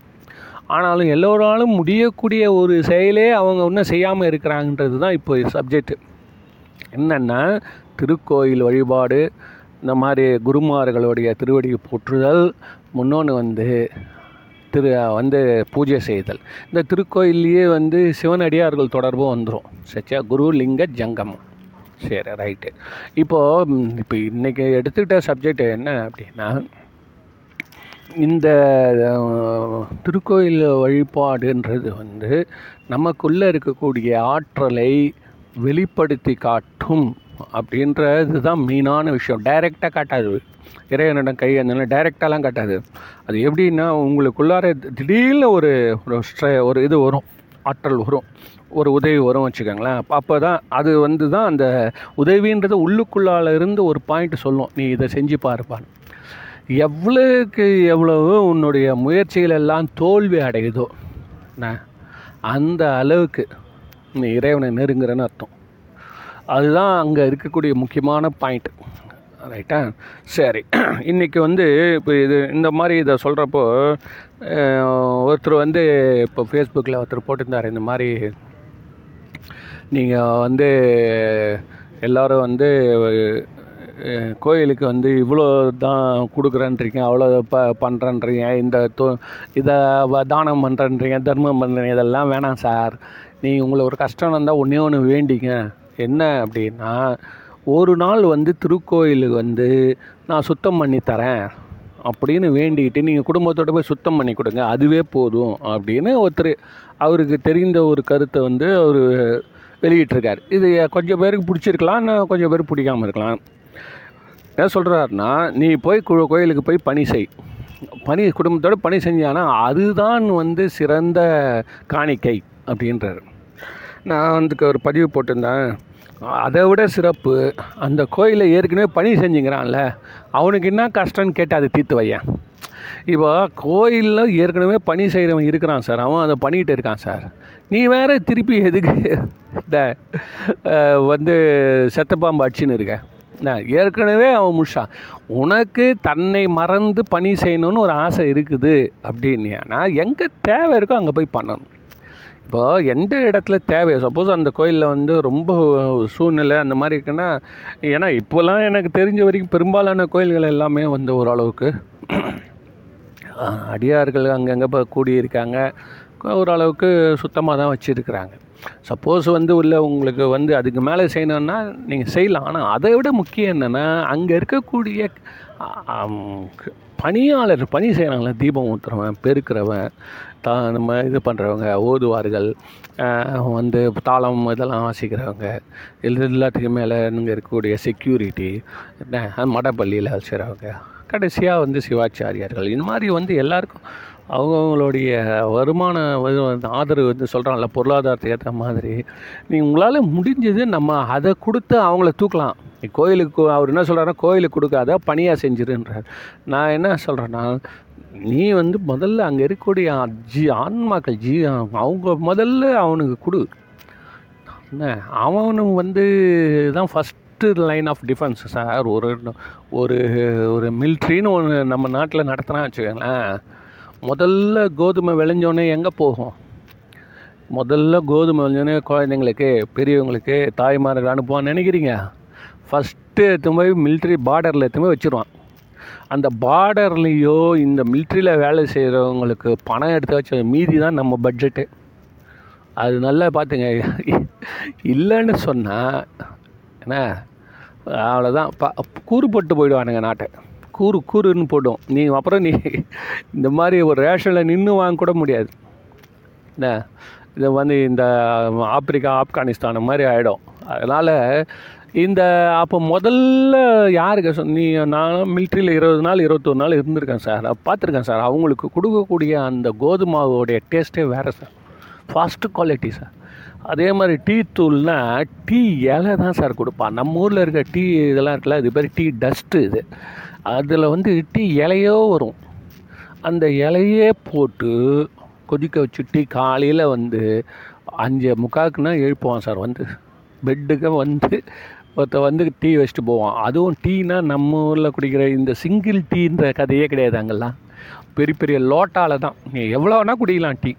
ஆனாலும் எல்லோராலும் முடியக்கூடிய ஒரு செயலே அவங்க இன்னும் செய்யாமல் இருக்கிறாங்கன்றது தான் இப்போ சப்ஜெக்ட்டு என்னென்னா திருக்கோயில் வழிபாடு இந்த மாதிரி குருமார்களுடைய திருவடி போற்றுதல் முன்னொன்று வந்து திரு வந்து பூஜை செய்தல். இந்த திருக்கோயில்லையே வந்து சிவனடியார்கள் தொடர்பும் வந்துடும் சச்சா குரு லிங்க ஜங்கமம் சரி ரைட்டு. இப்போது இப்போ இன்றைக்கி எடுத்துக்கிட்ட சப்ஜெக்ட் என்ன அப்படின்னா இந்த திருக்கோயில் வழிபாடுன்றது வந்து நமக்குள்ளே இருக்கக்கூடிய ஆற்றலை வெளிப்படுத்தி காட்டும் அப்படின்றது தான் மெயினான விஷயம். டைரெக்டாக காட்டாது. இறைவனிடம் கை அந்த டைரெக்டாலாம் காட்டாது. அது எப்படின்னா உங்களுக்குள்ளார திடீர்னு ஒரு ஒரு ஸ்ட்ரெ ஒரு இது வரும். ஆற்றல் வரும். ஒரு உதவி வரும் வச்சுக்கோங்களேன். அப்போ தான் அது வந்து தான் அந்த உதவின்றது உள்ளுக்குள்ளால இருந்து ஒரு பாயிண்ட் சொல்லும். நீ இதை செஞ்சு பாருப்பான்னு எவ்வளவுக்கு எவ்வளவு உன்னுடைய முயற்சிகள் எல்லாம் தோல்வி அடையுதோ அந்த அளவுக்கு நீ இறைவனை நெருங்குறன்னு அர்த்தம். அதுதான் அங்கே இருக்கக்கூடிய முக்கியமான பாயிண்ட் ரைட்டா சரி. இன்றைக்கி வந்து இப்போ இது இந்த மாதிரி இதை சொல்கிறப்போ ஒருத்தர் வந்து இப்போ ஃபேஸ்புக்கில் ஒருத்தர் போட்டிருந்தார். இந்த மாதிரி நீங்கள் வந்து எல்லோரும் வந்து கோயிலுக்கு வந்து இவ்வளோ தான் கொடுக்குறேன்றீங்க அவ்வளோ ப பண்ணுறேன்றீங்க இந்த தொ இதை வ- தானம் பண்ணுறேன்றீங்க தர்மம் பண்ணுறீங்க இதெல்லாம் வேணாம் சார். நீ உங்களை ஒரு கஷ்டம் இருந்தால் ஒன்றே ஒன்று வேண்டிங்க என்ன அப்படின்னா ஒரு நாள் வந்து திருக்கோயிலுக்கு வந்து நான் சுத்தம் பண்ணி தரேன் அப்படின்னு வேண்டிக்கிட்டு நீங்கள் குடும்பத்தோட போய் சுத்தம் பண்ணி கொடுங்க அதுவே போதும் அப்படின்னு ஒருத்தர் அவருக்கு தெரிந்த ஒரு கருத்தை வந்து அவர் வெளியிட்டிருக்கார். இது கொஞ்சம் பேருக்கு பிடிச்சிருக்கலாம் கொஞ்சம் பேருக்கு பிடிக்காம இருக்கலாம். என்ன சொல்கிறாருன்னா நீ போய் கோயிலுக்கு போய் பணி செய். பணி குடும்பத்தோட பணி செஞ்சானா அதுதான் வந்து சிறந்த காணிக்கை அப்படின்றாரு. நான் வந்து ஒரு பதிவு போட்டிருந்தேன். அதை விட சிறப்பு அந்த கோயிலை ஏற்கனவே பணி செஞ்சுங்கிறான்ல அவனுக்கு என்ன கஷ்டம்னு கேட்டு அதை தீர்த்து வையன். இப்போ கோயிலில் ஏற்கனவே பணி செய்கிறவன் இருக்கிறான் சார். அவன் அதை பண்ணிகிட்டு இருக்கான் சார். நீ வேற திருப்பி எதுக்கு இந்த வந்து செத்தப்பாம்பு அடிச்சுன்னு இருக்க? நான் ஏற்கனவே அவன் முஷா உனக்கு தன்னை மறந்து பணி செய்யணும்னு ஒரு ஆசை இருக்குது அப்படின்னா எங்கே தேவை இருக்கோ அங்கே போய் பண்ணணும். இப்போ எந்த இடத்துல தேவை? சப்போஸ் அந்த கோயிலில் வந்து ரொம்ப சூழ்நிலை அந்த மாதிரி இருக்குன்னா ஏன்னா இப்போல்லாம் எனக்கு தெரிஞ்ச வரைக்கும் பெரும்பாலான கோயில்கள் எல்லாமே வந்து ஓரளவுக்கு அடியார்கள் அங்கங்கே இப்போ கூடியிருக்காங்க. ஓரளவுக்கு சுத்தமாக தான் வச்சுருக்குறாங்க. சப்போஸ் வந்து உள்ள உங்களுக்கு வந்து அதுக்கு மேலே செய்யணும்னா நீங்கள் செய்யலாம். ஆனால் அதை விட முக்கியம் என்னென்னா அங்கே இருக்கக்கூடிய பணியாளர் பணி செய்கிறாங்களே தீபம் ஊற்றுறவன் பெருக்கிறவன் தா நம்ம இது பண்ணுறவங்க ஓதுவார்கள் வந்து தாளம் இதெல்லாம் வாசிக்கிறவங்க இது எல்லாத்துக்கும் மேலே இங்கே இருக்கக்கூடிய செக்யூரிட்டி என்ன மடப்பள்ளியில் செய்கிறவங்க கடைசியாக வந்து சிவாச்சாரியார்கள் இந்த மாதிரி வந்து எல்லாருக்கும் அவங்கவுங்களுடைய வருமான ஆதரவு வந்து சொல்கிறாங்கல்ல பொருளாதாரத்துக்கு ஏற்ற மாதிரி. நீ உங்களால் முடிஞ்சது நம்ம அதை கொடுத்து அவங்கள தூக்கலாம். நீ கோயிலுக்கு அவர் என்ன சொல்கிறாருன்னா கோயிலுக்கு கொடுக்காத பணியாக செஞ்சிருன்றார். நான் என்ன சொல்கிறேன்னா நீ வந்து முதல்ல அங்கே இருக்கக்கூடிய ஜி ஆன்மாக்கள் ஜீ அவங்க முதல்ல அவனுக்கு கொடு. என்ன? அவனும் வந்து தான் first line of defence sir ஒரு ஒரு ஒரு மில்ட்ரின்னு ஒன்று நம்ம நாட்டில் நடத்துனா வச்சுக்கோங்களேன். முதல்ல கோதுமை விளைஞ்சோடனே எங்கே போகும்? முதல்ல கோதுமை விளைஞ்சோடனே குழந்தைங்களுக்கு பெரியவங்களுக்கு தாய்மார்கள் அனுப்புவான்னு நினைக்கிறீங்க? ஃபஸ்ட்டு எடுத்து போய் மிலிட்ரி பார்டரில் எடுத்து போய் வச்சுருவான். அந்த பார்டர்லேயோ இந்த மிலிட்ரியில் வேலை செய்கிறவங்களுக்கு பணம் எடுத்து வச்ச மீதி தான் நம்ம பட்ஜெட்டு அது நல்லா பார்த்துங்க இல்லைன்னு சொன்னால் என்ன? அவ்வளோதான் ப கூறுபட்டு போயிடுவானுங்க நாட்டை. கூறு கூறுன்னு போடும் நீ அப்புறம் நீ இந்த மாதிரி ஒரு ரேஷனில் நின்று வாங்க கூட முடியாது. என்ன? இது வந்து இந்த ஆப்பிரிக்கா ஆப்கானிஸ்தான் மாதிரி ஆகிடும் அதனால் இந்த அப்போ முதல்ல யாருக்கு சொ- நீ நான் மிலிட்ரியில் இருபது நாள் இருபத்தொரு நாள் இருந்திருக்கேன் சார். நான் பார்த்துருக்கேன் சார். அவங்களுக்கு கொடுக்கக்கூடிய அந்த கோதுமாவோடைய டேஸ்ட்டே வேறு சார். Fast quality sir. அதே மாதிரி டீ தூள்னா டீ இலை தான் சார் கொடுப்பான். நம்ம ஊரில் இருக்க டீ இதெல்லாம் இருக்குல்ல இது பேர் டீ டஸ்ட்டு இது. அதில் வந்து டீ இலையோ வரும். அந்த இலையே போட்டு கொதிக்க வச்சு டீ காலையில் வந்து அஞ்சு முக்காக்குனா எழுப்புவான் சார் வந்து. பெட்டுக்கு வந்து ஒருத்த வந்து டீ வச்சுட்டு போவான். அதுவும் டீனா நம்ம ஊரில் குடிக்கிற இந்த சிங்கிள் டீன்ற கதையே கிடையாது அங்கெல்லாம். பெரிய பெரிய லோட்டாவில் தான். நீ எவ்வளோ வேணால் குடிக்கலாம் டீ.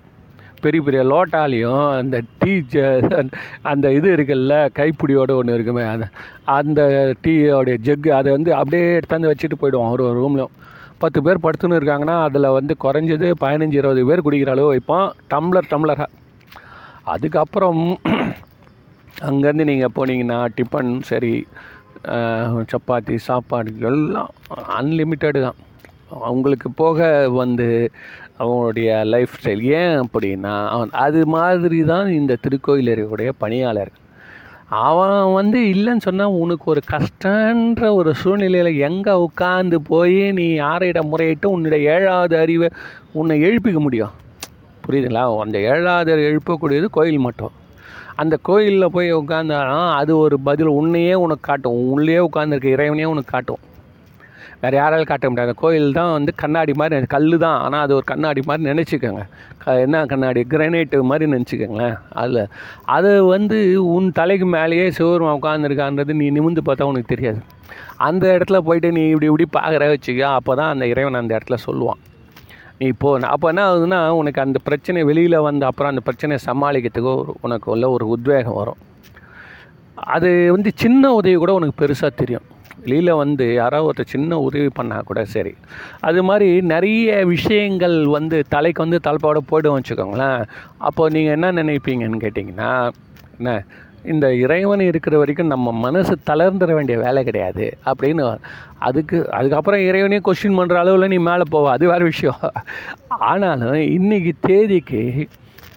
பெரிய பெரிய லோட்டாலையும் அந்த டீ ஜ- அந்த இது இருக்குல்ல கைப்பிடியோட ஒன்று இருக்குமே அந்த அந்த டீயோடைய ஜெக்கு அதை வந்து அப்படியே எடுத்தாந்து வச்சுட்டு போயிடுவோம் ஒரு ஒரு ரூம்லையும் பத்து பேர் படுத்துன்னு இருக்காங்கன்னா அதில் வந்து குறைஞ்சது பதினஞ்சு இருபது பேர் குடிக்கிற அளவு வைப்போம் டம்ளர் டம்ளராக அதுக்கப்புறம் அங்கேருந்து நீங்கள் போனீங்கன்னா டிஃபன் சரி சப்பாத்தி சாப்பாடு எல்லாம் அன்லிமிட்டெடு தான். அவங்களுக்கு போக வந்து அவங்களுடைய லைஃப் ஸ்டைல் ஏன் அப்படின்னா அவன் அது மாதிரி தான் இந்த திருக்கோயில் இருக்கக்கூடிய பணியாளர். அவன் வந்து இல்லைன்னு சொன்னால் உனக்கு ஒரு கஷ்டன்ற ஒரு சூழ்நிலையில் எங்கே உட்காந்து போய் நீ யாரிடம் முறையிட்டு உன்னுடைய ஏழாவது அறிவை உன்னை எழுப்பிக்க முடியும். புரியுதுங்களா? அந்த ஏழாவது அறிவு எழுப்பக்கூடியது கோயில் மட்டும். அந்த கோயிலில் போய் உட்காந்தாலும் அது ஒரு பதில் உன்னையே உனக்கு காட்டும். உள்ளே உட்காந்துருக்க இறைவனையே உனக்கு காட்டும். வேறு யாராலும் காட்ட முடியாது. கோயில் தான் வந்து கண்ணாடி மாதிரி கல் தான் ஆனால் அது ஒரு கண்ணாடி மாதிரி நினச்சிக்கோங்க. க என்ன கண்ணாடி? கிரனைட்டு மாதிரி நினச்சிக்கோங்களேன் அதில். அது வந்து உன் தலைக்கு மேலேயே சிவருமா உட்காந்துருக்கான்றது நீ நிமிந்து பார்த்தா உனக்கு தெரியாது. அந்த இடத்துல போயிட்டு நீ இப்படி இப்படி பார்க்குற வச்சுக்கோ அப்போ தான் அந்த இறைவன் அந்த இடத்துல சொல்லுவான். நீ இப்போ அப்போ என்ன ஆகுதுன்னா உனக்கு அந்த பிரச்சனை வெளியில் வந்த அப்புறம் அந்த பிரச்சனையை சமாளிக்கிறதுக்கு உனக்கு உள்ள ஒரு உத்வேகம் வரும். அது வந்து சின்ன உதவி கூட உனக்கு பெருசாக தெரியும். வெளியில் வந்து யாராவது ஒருத்தர் சின்ன உதவி பண்ணால் கூட சரி. அது மாதிரி நிறைய விஷயங்கள் வந்து தலைக்கு வந்து தலைப்பாவோட போய்டும் வச்சுக்கோங்களேன். அப்போ நீங்கள் என்ன நினைப்பீங்கன்னு கேட்டிங்கன்னா என்ன? இந்த இறைவன் இருக்கிற வரைக்கும் நம்ம மனசு தளர்ந்துட வேண்டிய வேலை கிடையாது அப்படின்னு அதுக்கு அதுக்கப்புறம் இறைவனே கொஸ்டின் பண்ணுற அளவில் நீ மேலே போவ அது வேறு விஷயம். ஆனாலும் இன்னைக்கு தேதிக்கு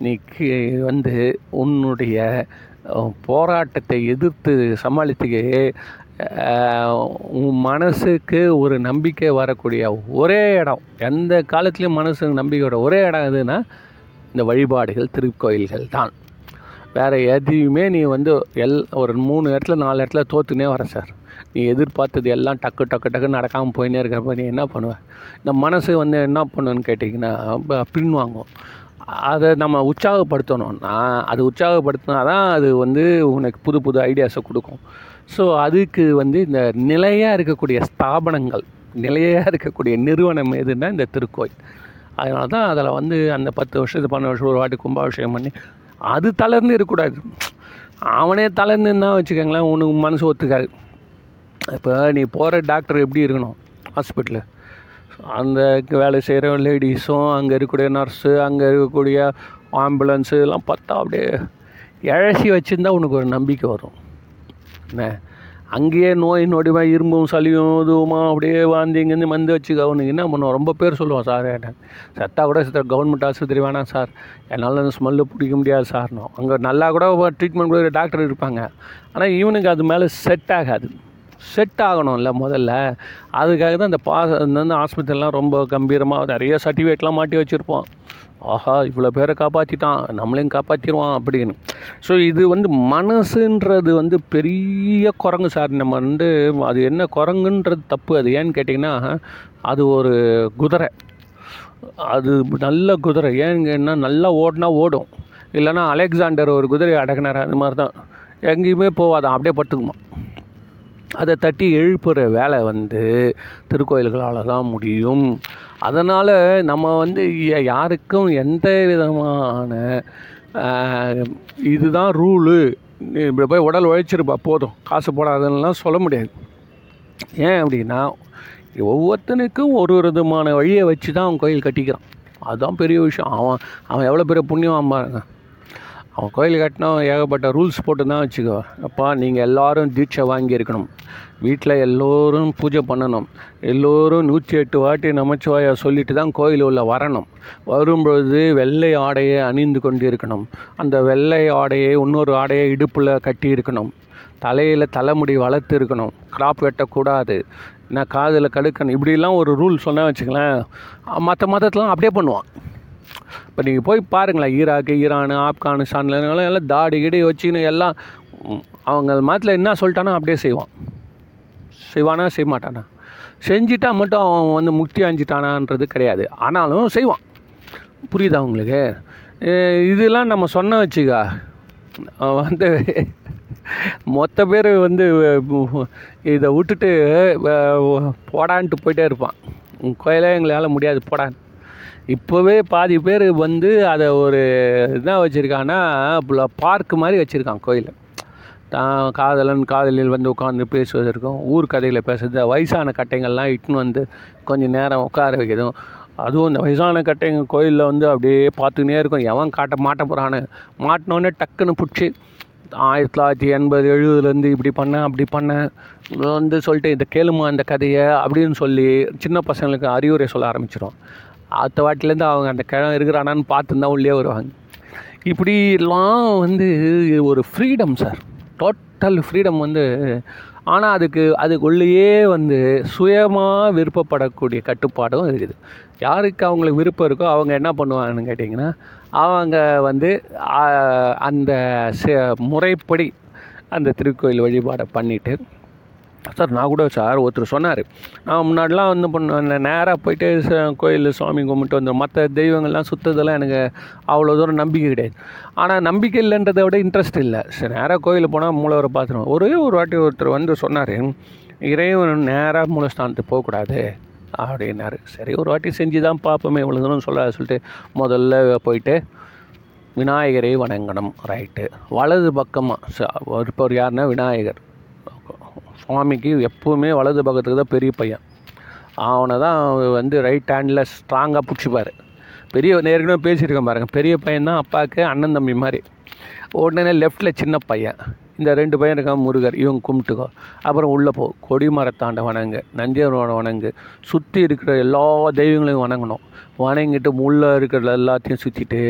நீ வந்து உன்னுடைய போராட்டத்தை எதிர்த்து சமாளித்து உன் மனசுக்கு ஒரு நம்பிக்கை வரக்கூடிய ஒரே இடம் எந்த காலத்துலேயும் மனசுக்கு நம்பிக்கையோட ஒரே இடம் எதுனா இந்த வழிபாடுகள் திருக்கோயில்கள் தான். வேறு எதையுமே நீ வந்து எல் ஒரு மூணு இடத்துல நாலு இடத்துல தோத்துனே வர சார். நீ எதிர்பார்த்தது எல்லாம் டக்கு டக்கு டக்கு நடக்காமல் போயினே இருக்கிறப்ப நீ என்ன பண்ணுவ? இந்த மனசு வந்து என்ன பண்ணுன்னு கேட்டிங்கன்னா பின்வாங்கும். அதை நம்ம உற்சாகப்படுத்தணும்னா அது உற்சாகப்படுத்தினா தான் அது வந்து உனக்கு புது புது ஐடியாஸை கொடுக்கும். ஸோ அதுக்கு வந்து இந்த நிலையாக இருக்கக்கூடிய ஸ்தாபனங்கள் நிலையாக இருக்கக்கூடிய நிறுவனம் எதுன்னா இந்த திருக்கோயில். அதனால தான் அதில் வந்து அந்த பத்து வருஷத்து பன்னெண்டு வருஷம் ஒரு வாட்டி கும்பாபிஷேகம் பண்ணி அது தளர்ந்து இருக்கக்கூடாது. அவனே தளர்ந்துன்னா வச்சுக்கோங்களேன் உனக்கு மனசு ஒத்துக்காது. இப்போ நீ போகிற டாக்டர் எப்படி இருக்கணும்? ஹாஸ்பிட்டலு. அந்த வேலை செய்கிற லேடிஸும் அங்கே இருக்கக்கூடிய நர்ஸு அங்கே இருக்கக்கூடிய ஆம்புலன்ஸு இதெல்லாம் பார்த்தா அப்படியே இழச்சி வச்சுருந்தா உனக்கு ஒரு நம்பிக்கை வரும். என்ன அங்கேயே நோய் நொடிமா இரும்பும் சளியும் இதுவுமா அப்படியே வாந்திங்கன்னு மந்து வச்சு கவனிங்க. என்ன பண்ணுவோம்? ரொம்ப பேர் சொல்லுவோம் சார் என்ன? கூட செத்த கவர்மெண்ட் ஆஸ்பத்திரி வேணாம் சார். என்னால் அந்த ஸ்மெல்லு பிடிக்க முடியாது சார்னோம் அங்கே நல்லா கூட ட்ரீட்மெண்ட் கொடுக்குற டாக்டர் இருப்பாங்க. ஆனால் இவனுக்கு அது மேலே செட் ஆகாது. செட் ஆகணும்ல முதல்ல. அதுக்காக தான் இந்த பா இந்த ஆஸ்பத்திரிலாம் ரொம்ப கம்பீரமாக நிறைய சர்டிஃபிகேட்லாம் மாட்டி வச்சுருப்போம். ஆஹா இவ்வளோ பேரை காப்பாற்றிட்டான் நம்மளையும் காப்பாற்றிடுவான் அப்படின்னு. ஸோ இது வந்து மனசுன்றது வந்து பெரிய குரங்கு சார். நம்ம வந்து அது என்ன குரங்குன்றது தப்பு. அது ஏன்னு கேட்டிங்கன்னா அது ஒரு குதிரை. அது நல்ல குதிரை. ஏங்கன்னா நல்லா ஓடினா ஓடும். இல்லைன்னா அலெக்சாண்டர் ஒரு குதிரையை அடக்குனார். அது மாதிரி தான் எங்கேயுமே போவாதான். அப்படியே பட்டுக்குமா அதை தட்டி எழுப்புற வேலை வந்து திருக்கோயில்களால் தான் முடியும். அதனால் நம்ம வந்து யாருக்கும் எந்த விதமான இதுதான் ரூலு இப்படி போய் உடல் உழைச்சிருப்பா போதும். காசு போடாதுன்னெலாம் சொல்ல முடியாது. ஏன் அப்படின்னா ஒவ்வொருத்தனுக்கும் ஒரு ஒரு விதமான வழியை வச்சு தான் அவன் கோயில் கட்டிக்கிறான். அதுதான் பெரிய விஷயம். அவன் அவன் எவ்வளோ பெரிய புண்ணியம் பாருங்க அவன் கோயில் கட்டினா ஏகப்பட்ட ரூல்ஸ் போட்டு தான் வச்சுக்கோ அப்பா நீங்கள் எல்லோரும் தீட்சை வாங்கியிருக்கணும் வீட்டில் எல்லோரும் பூஜை பண்ணணும். எல்லோரும் நூற்றி எட்டு வாட்டி நமச்சிவாயா சொல்லிட்டு தான் கோயில் உள்ள வரணும். வரும்பொழுது வெள்ளை ஆடையை அணிந்து கொண்டு இருக்கணும் அந்த வெள்ளை ஆடையை இன்னொரு ஆடையை இடுப்பில் கட்டி இருக்கணும். தலையில் தலைமுடி வளர்த்து இருக்கணும். கிராப் வெட்டக்கூடாது. நான் காதில் கடுக்கணும் இப்படிலாம் ஒரு ரூல் சொன்னால் வச்சுக்கலாம் மற்ற மதத்துலாம் அப்படியே பண்ணுவான். இப்போ நீங்கள் போய் பாருங்களேன் ஈராக்கு ஈரான் ஆப்கானிஸ்தான்ல எல்லாம் எல்லாம் தாடி கிடி வச்சுன்னு எல்லாம் அவங்க மதத்தில் என்ன சொல்லிட்டானோ அப்படியே செய்வான். செய்வானா செய்ய மாட்டானா? செஞ்சிட்டா மட்டும் அவன் வந்து முக்தி அஞ்சிட்டானான்றது கிடையாது. ஆனாலும் செய்வான். புரியுதா உங்களுக்கு? இதெல்லாம் நம்ம சொன்ன வச்சுக்கா. அவன் வந்து மொத்த பேர் வந்து இதை விட்டுட்டு போடான்ட்டு போயிட்டே இருப்பான். கோயிலே எங்களால் முடியாது போடான்னு. இப்போவே பாதி பேர் வந்து அதை ஒரு இதாக வச்சுருக்கான்னா பார்க்கு மாதிரி வச்சுருக்கான் கோயிலை. தான் காதலன் காதலில் வந்து உட்காந்து பேசுவதற்கும் ஊர் கதையில் பேசுறது வயசான கட்டைங்கள்லாம் இட்டுன்னு வந்து கொஞ்சம் நேரம் உட்கார வைக்கிறதும் அதுவும் இந்த வயசான கட்டைங்க கோயிலில் வந்து அப்படியே பார்த்துக்கினே இருக்கும். எவன் காட்ட மாட்ட போகிறான்னு மாட்டினோடனே டக்குன்னு பிடிச்சி ஆயிரத்தி தொள்ளாயிரத்தி எண்பது எழுபதுலேருந்து இப்படி பண்ணேன் அப்படி பண்ணேன் வந்து சொல்லிட்டு இந்த கேளுமா இந்த கதையை அப்படின்னு சொல்லி சின்ன பசங்களுக்கு அறிவுரை சொல்ல ஆரம்பிச்சிடும் அடுத்த வாட்டிலேருந்து அவங்க அந்த கிழமை இருக்கிறானான்னு பார்த்து தான் உள்ளே வருவாங்க. இப்படிலாம் வந்து ஒரு ஃப்ரீடம் சார் டோட்டல் ஃப்ரீடம் வந்து ஆனால் அதுக்கு அதுக்குள்ளேயே வந்து சுயமாக விருப்பப்படக்கூடிய கட்டுப்பாடும் இருக்குது. யாருக்கு அவங்களுக்கு விருப்பம் இருக்கோ அவங்க என்ன பண்ணுவாங்கன்னு கேட்டிங்கன்னா அவங்க வந்து அந்த முறைப்படி அந்த திருக்கோயில் வழிபாடை பண்ணிவிட்டு சார் நான் கூட சார் ஒருத்தர் சொன்னார். நான் முன்னாடிலாம் வந்து பண்ண நேராக போயிட்டு ச- கோயில் சாமி கும்பிட்டு வந்து மற்ற தெய்வங்கள்லாம் சுத்ததெல்லாம் எனக்கு அவ்வளோ தூரம் நம்பிக்கை கிடையாது. ஆனால் நம்பிக்கை இல்லைன்றதை விட இன்ட்ரெஸ்ட் இல்லை. சரி நேராக கோயிலுக்கு போனால் மூலவரை பார்த்துருவோம். ஒரே ஒரு வாட்டி ஒருத்தர் வந்து சொன்னார் இறைவன் நேராக மூலஸ்தானத்துக்கு போகக்கூடாது அப்படின்னாரு. சரி ஒரு வாட்டி செஞ்சு தான் பார்ப்போமே இவ்வளோ தூரம் சொல்லாத சொல்லிட்டு முதல்ல போயிட்டு விநாயகரை வணங்கணும் ரைட்டு வலது பக்கமாக இருப்பவர் யாருன்னா விநாயகர். சுவாமிக்கு எப்போவுமே வலது பக்கத்துக்கு தான் பெரிய பையன். அவனை தான் வந்து ரைட் ஹேண்டில் ஸ்ட்ராங்காக பிடிச்சிப்பார். பெரிய ஏற்கனவே பேசியிருக்கேன் பாருங்கள் பெரிய பையன் தான் அப்பாவுக்கு அண்ணன் தம்பி மாதிரி. உடனே லெஃப்டில் சின்ன பையன். இந்த ரெண்டு பையன் இருக்கான் முருகர். இவங்க கும்பிட்டுக்கோ. அப்புறம் உள்ளே போ. கொடிமரத்தாண்ட வணங்கு நந்தியரோட வணங்கு. சுற்றி இருக்கிற எல்லா தெய்வங்களையும் வணங்கணும். வணங்கிட்டு உள்ளே இருக்கிற எல்லாத்தையும் சுற்றிட்டு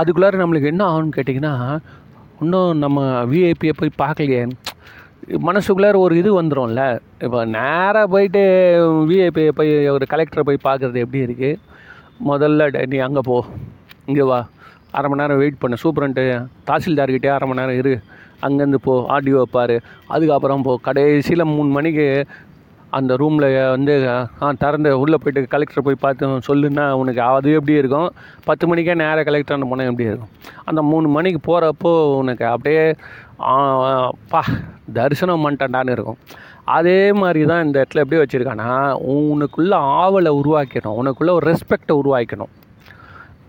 அதுக்குள்ளார நம்மளுக்கு என்ன ஆகும்னு கேட்டிங்கன்னா இன்னும் நம்ம விஐபியை போய் பார்க்கலையே. மனசுக்குள்ளார ஒரு இது வந்துடும்ல இப்போ நேராக போயிட்டு விஐபி போய் ஒரு கலெக்டரை போய் பார்க்குறது எப்படி இருக்குது முதல்ல நீ அங்கே போ. இங்கே வா. அரை மணி நேரம் வெயிட் பண்ணு. சூப்பரண்ட்டு தாசில்தார்கிட்டே அரை மணி நேரம் இரு. அங்கேருந்து போ. ஆடியோ பாரு. அதுக்கப்புறம் போ. கடைசியில் மூணு மணிக்கு அந்த ரூமில் வந்து ஆ திறந்து உள்ளே போயிட்டு கலெக்டர் போய் பார்த்து சொல்லுன்னா உனக்கு அது எப்படி இருக்கும்? பத்து மணிக்கே நேராக கலெக்டர் போனால் எப்படி இருக்கும்? அந்த மூணு மணிக்கு போகிறப்போ உனக்கு அப்படியே பா தரிசனம் பண்ணிட்டேன்டான்னு இருக்கும். அதே மாதிரி தான் இந்த இடத்துல எப்படி வச்சுருக்கான்னா உனக்குள்ள ஆவலை உருவாக்கணும் உனக்குள்ள ஒரு ரெஸ்பெக்டை உருவாக்கணும்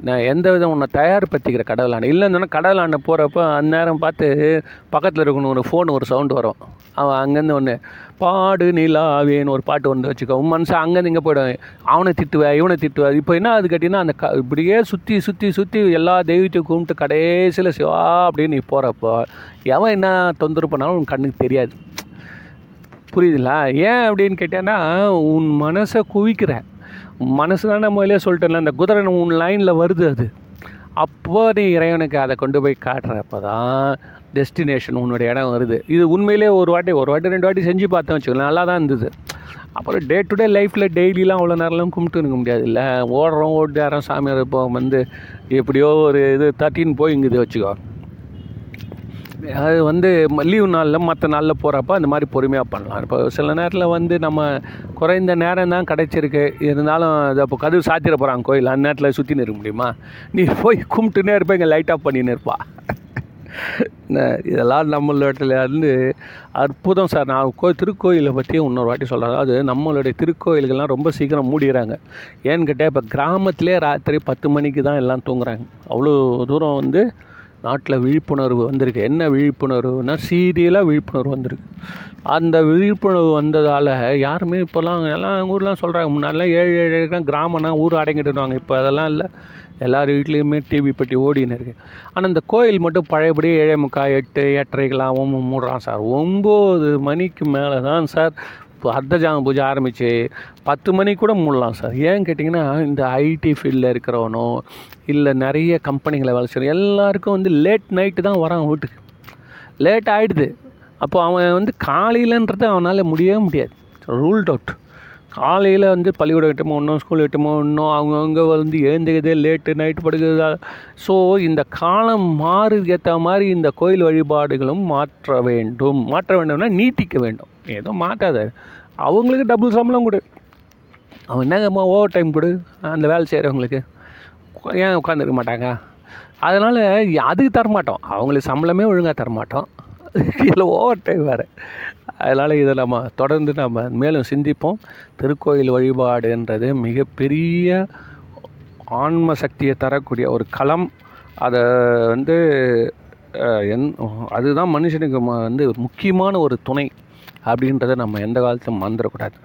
நான் எந்த விதம் உன்னை தயார்படுத்திக்கிற கடவுளாண்டு இல்லைன்னு கடவுள் ஆண்டை போகிறப்ப அந்நேரம் பார்த்து பக்கத்தில் இருக்கணும் ஒரு ஃபோன் ஒரு சவுண்டு வரும். அவன் அங்கேருந்து ஒன்று பாடு நிலாவேன்னு ஒரு பாட்டு வந்து வச்சுக்கோ. மனுஷன் அங்கேருந்து இங்கே போயிடுவேன் அவனை திட்டுவேன் இவனை திட்டுவேன் இப்போ என்ன அது கேட்டிங்கன்னா அந்த க இப்படியே சுற்றி சுற்றி சுற்றி எல்லா தெய்வத்தையும் கும்பிட்டு கடைசியில் சிவா அப்படின்னு நீ போகிறப்போ எவன் என்ன தொந்தரவு பண்ணாலும் உன் கண்ணுக்கு தெரியாது. புரியுதுங்களா ஏன் அப்படின்னு கேட்டேன்னா உன் மனசை குவிக்கிற மனசு தான் நான் முதலே சொல்லிட்டேன்ல அந்த குதிரை உன் லைனில் வருது அது. அப்போ நீ இறைவனுக்கு அதை கொண்டு போய் காட்டுறப்ப தான் டெஸ்டினேஷன் உன்னோட இடம் வருது. இது உண்மையிலே ஒரு வாட்டி ஒரு வாட்டி ரெண்டு வாட்டி செஞ்சு பார்த்தேன் வச்சுக்கலாம் நல்லா தான் இருந்தது. அப்புறம் டே டு டே லைஃப்பில் டெய்லிலாம் அவ்வளோ நேரம்லாம் கும்பிட்டு இருக்க முடியாது இல்லை. ஓடுறோம் ஓடியாரோம் சாமியார் இப்போ வந்து எப்படியோ ஒரு இது தேர்ட்டின் போயிங்குது வச்சுக்கோ. அது வந்து லீவு நாளில் மற்ற நாளில் போகிறப்ப அந்த மாதிரி பொறுமையாக பண்ணலாம். இப்போ சில நேரத்தில் வந்து நம்ம குறைந்த நேரம் தான் கிடைச்சிருக்கு. இருந்தாலும் இப்போ அப்போ கதவு சாத்திர போகிறாங்க கோயில். அந்த நேரத்தில் சுற்றின்னு இருக்க முடியுமா? நீ போய் கும்பிட்டுனே இருப்பேன் லைட் ஆஃப் பண்ணின்னு இருப்பா. இதெல்லாம் நம்மளோட அற்புதம் சார். நான் கோ திருக்கோயிலை பற்றி இன்னொரு வாட்டி சொல்கிறேன் அதாவது நம்மளுடைய திருக்கோயில்கள்லாம் ரொம்ப சீக்கிரம் மூடிடுறாங்க. ஏன்னு கேட்டால் இப்போ கிராமத்திலே ராத்திரி பத்து மணிக்கு தான் எல்லாம் தூங்குறாங்க. அவ்வளோ தூரம் வந்து நாட்டில் விழிப்புணர்வு வந்திருக்கு. என்ன விழிப்புணர்வுனா சீரியலாக விழிப்புணர்வு வந்திருக்கு. அந்த விழிப்புணர்வு வந்ததால் யாருமே இப்போல்லாம் எல்லாம் ஊர்லாம் சொல்கிறாங்க முன்னாடிலாம் ஏழு ஏழு கிராமம்னா ஊர் அடங்கிட்டுருவாங்க இப்போ அதெல்லாம் இல்லை. எல்லார் வீட்லேயுமே டிவி பெட்டி ஓடின்னு இருக்கு. ஆனால் இந்த கோயில் மட்டும் பழையபடி ஏழே முக்கால் எட்டு எட்டரைக்கெல்லாம் மூடுறான் சார். ஒம்பது மணிக்கு மேலே தான் சார் அர்த்தஜாம பூஜை ஆரம்பித்து பத்து மணிக்கு கூட மூடலாம் சார். ஏன் கேட்டிங்கன்னா இந்த ஐடி ஃபீல்டில் இருக்கிறவனோ இல்லை நிறைய கம்பெனிகளை வேலை செய்யணும் எல்லாருக்கும் வந்து லேட் நைட்டு தான் வரான் வீட்டுக்கு. லேட் ஆகிடுது அப்போ அவன் வந்து காலையிலன்றது அவனால் முடியவே முடியாது. ரூல்ட் அவுட் காலையில் வந்து பள்ளிக்கூடம் விட்டுமோ இன்னும் ஸ்கூல் விட்டுமோ இன்னும் அவங்கவுங்க வந்து எழுந்துக்கிறதே லேட்டு நைட்டு படுக்கிறதா ஸோ இந்த காலம் மாறுக்கு ஏற்ற மாதிரி இந்த கோயில் வழிபாடுகளும் மாற்ற வேண்டும். மாற்ற வேண்டும்னா நீட்டிக்க வேண்டும். ஏதோ மாற்றாத. அவங்களுக்கு டபுள் சம்பளம் கொடு. அவன் என்னங்கம்மா ஓவர் டைம் கொடு. அந்த வேலை செய்கிறவங்களுக்கு ஏன் உட்காந்துருக்க மாட்டாங்க? அதனால் அதுக்கு தரமாட்டோம். அவங்களுக்கு சம்பளமே ஒழுங்காக தரமாட்டோம். இதில் ஓவர் டைம் வேறு. அதனால் இதை நம்ம தொடர்ந்து நம்ம மேலும் சிந்திப்போம். திருக்கோயில் வழிபாடுன்றது மிகப்பெரிய ஆன்ம சக்தியை தரக்கூடிய ஒரு களம். அதை வந்து என் அதுதான் மனுஷனுக்கு வந்து முக்கியமான ஒரு துணை. அப்படின்றத நம்ம எந்த காலத்திலும் மறந்துடக்கூடாது.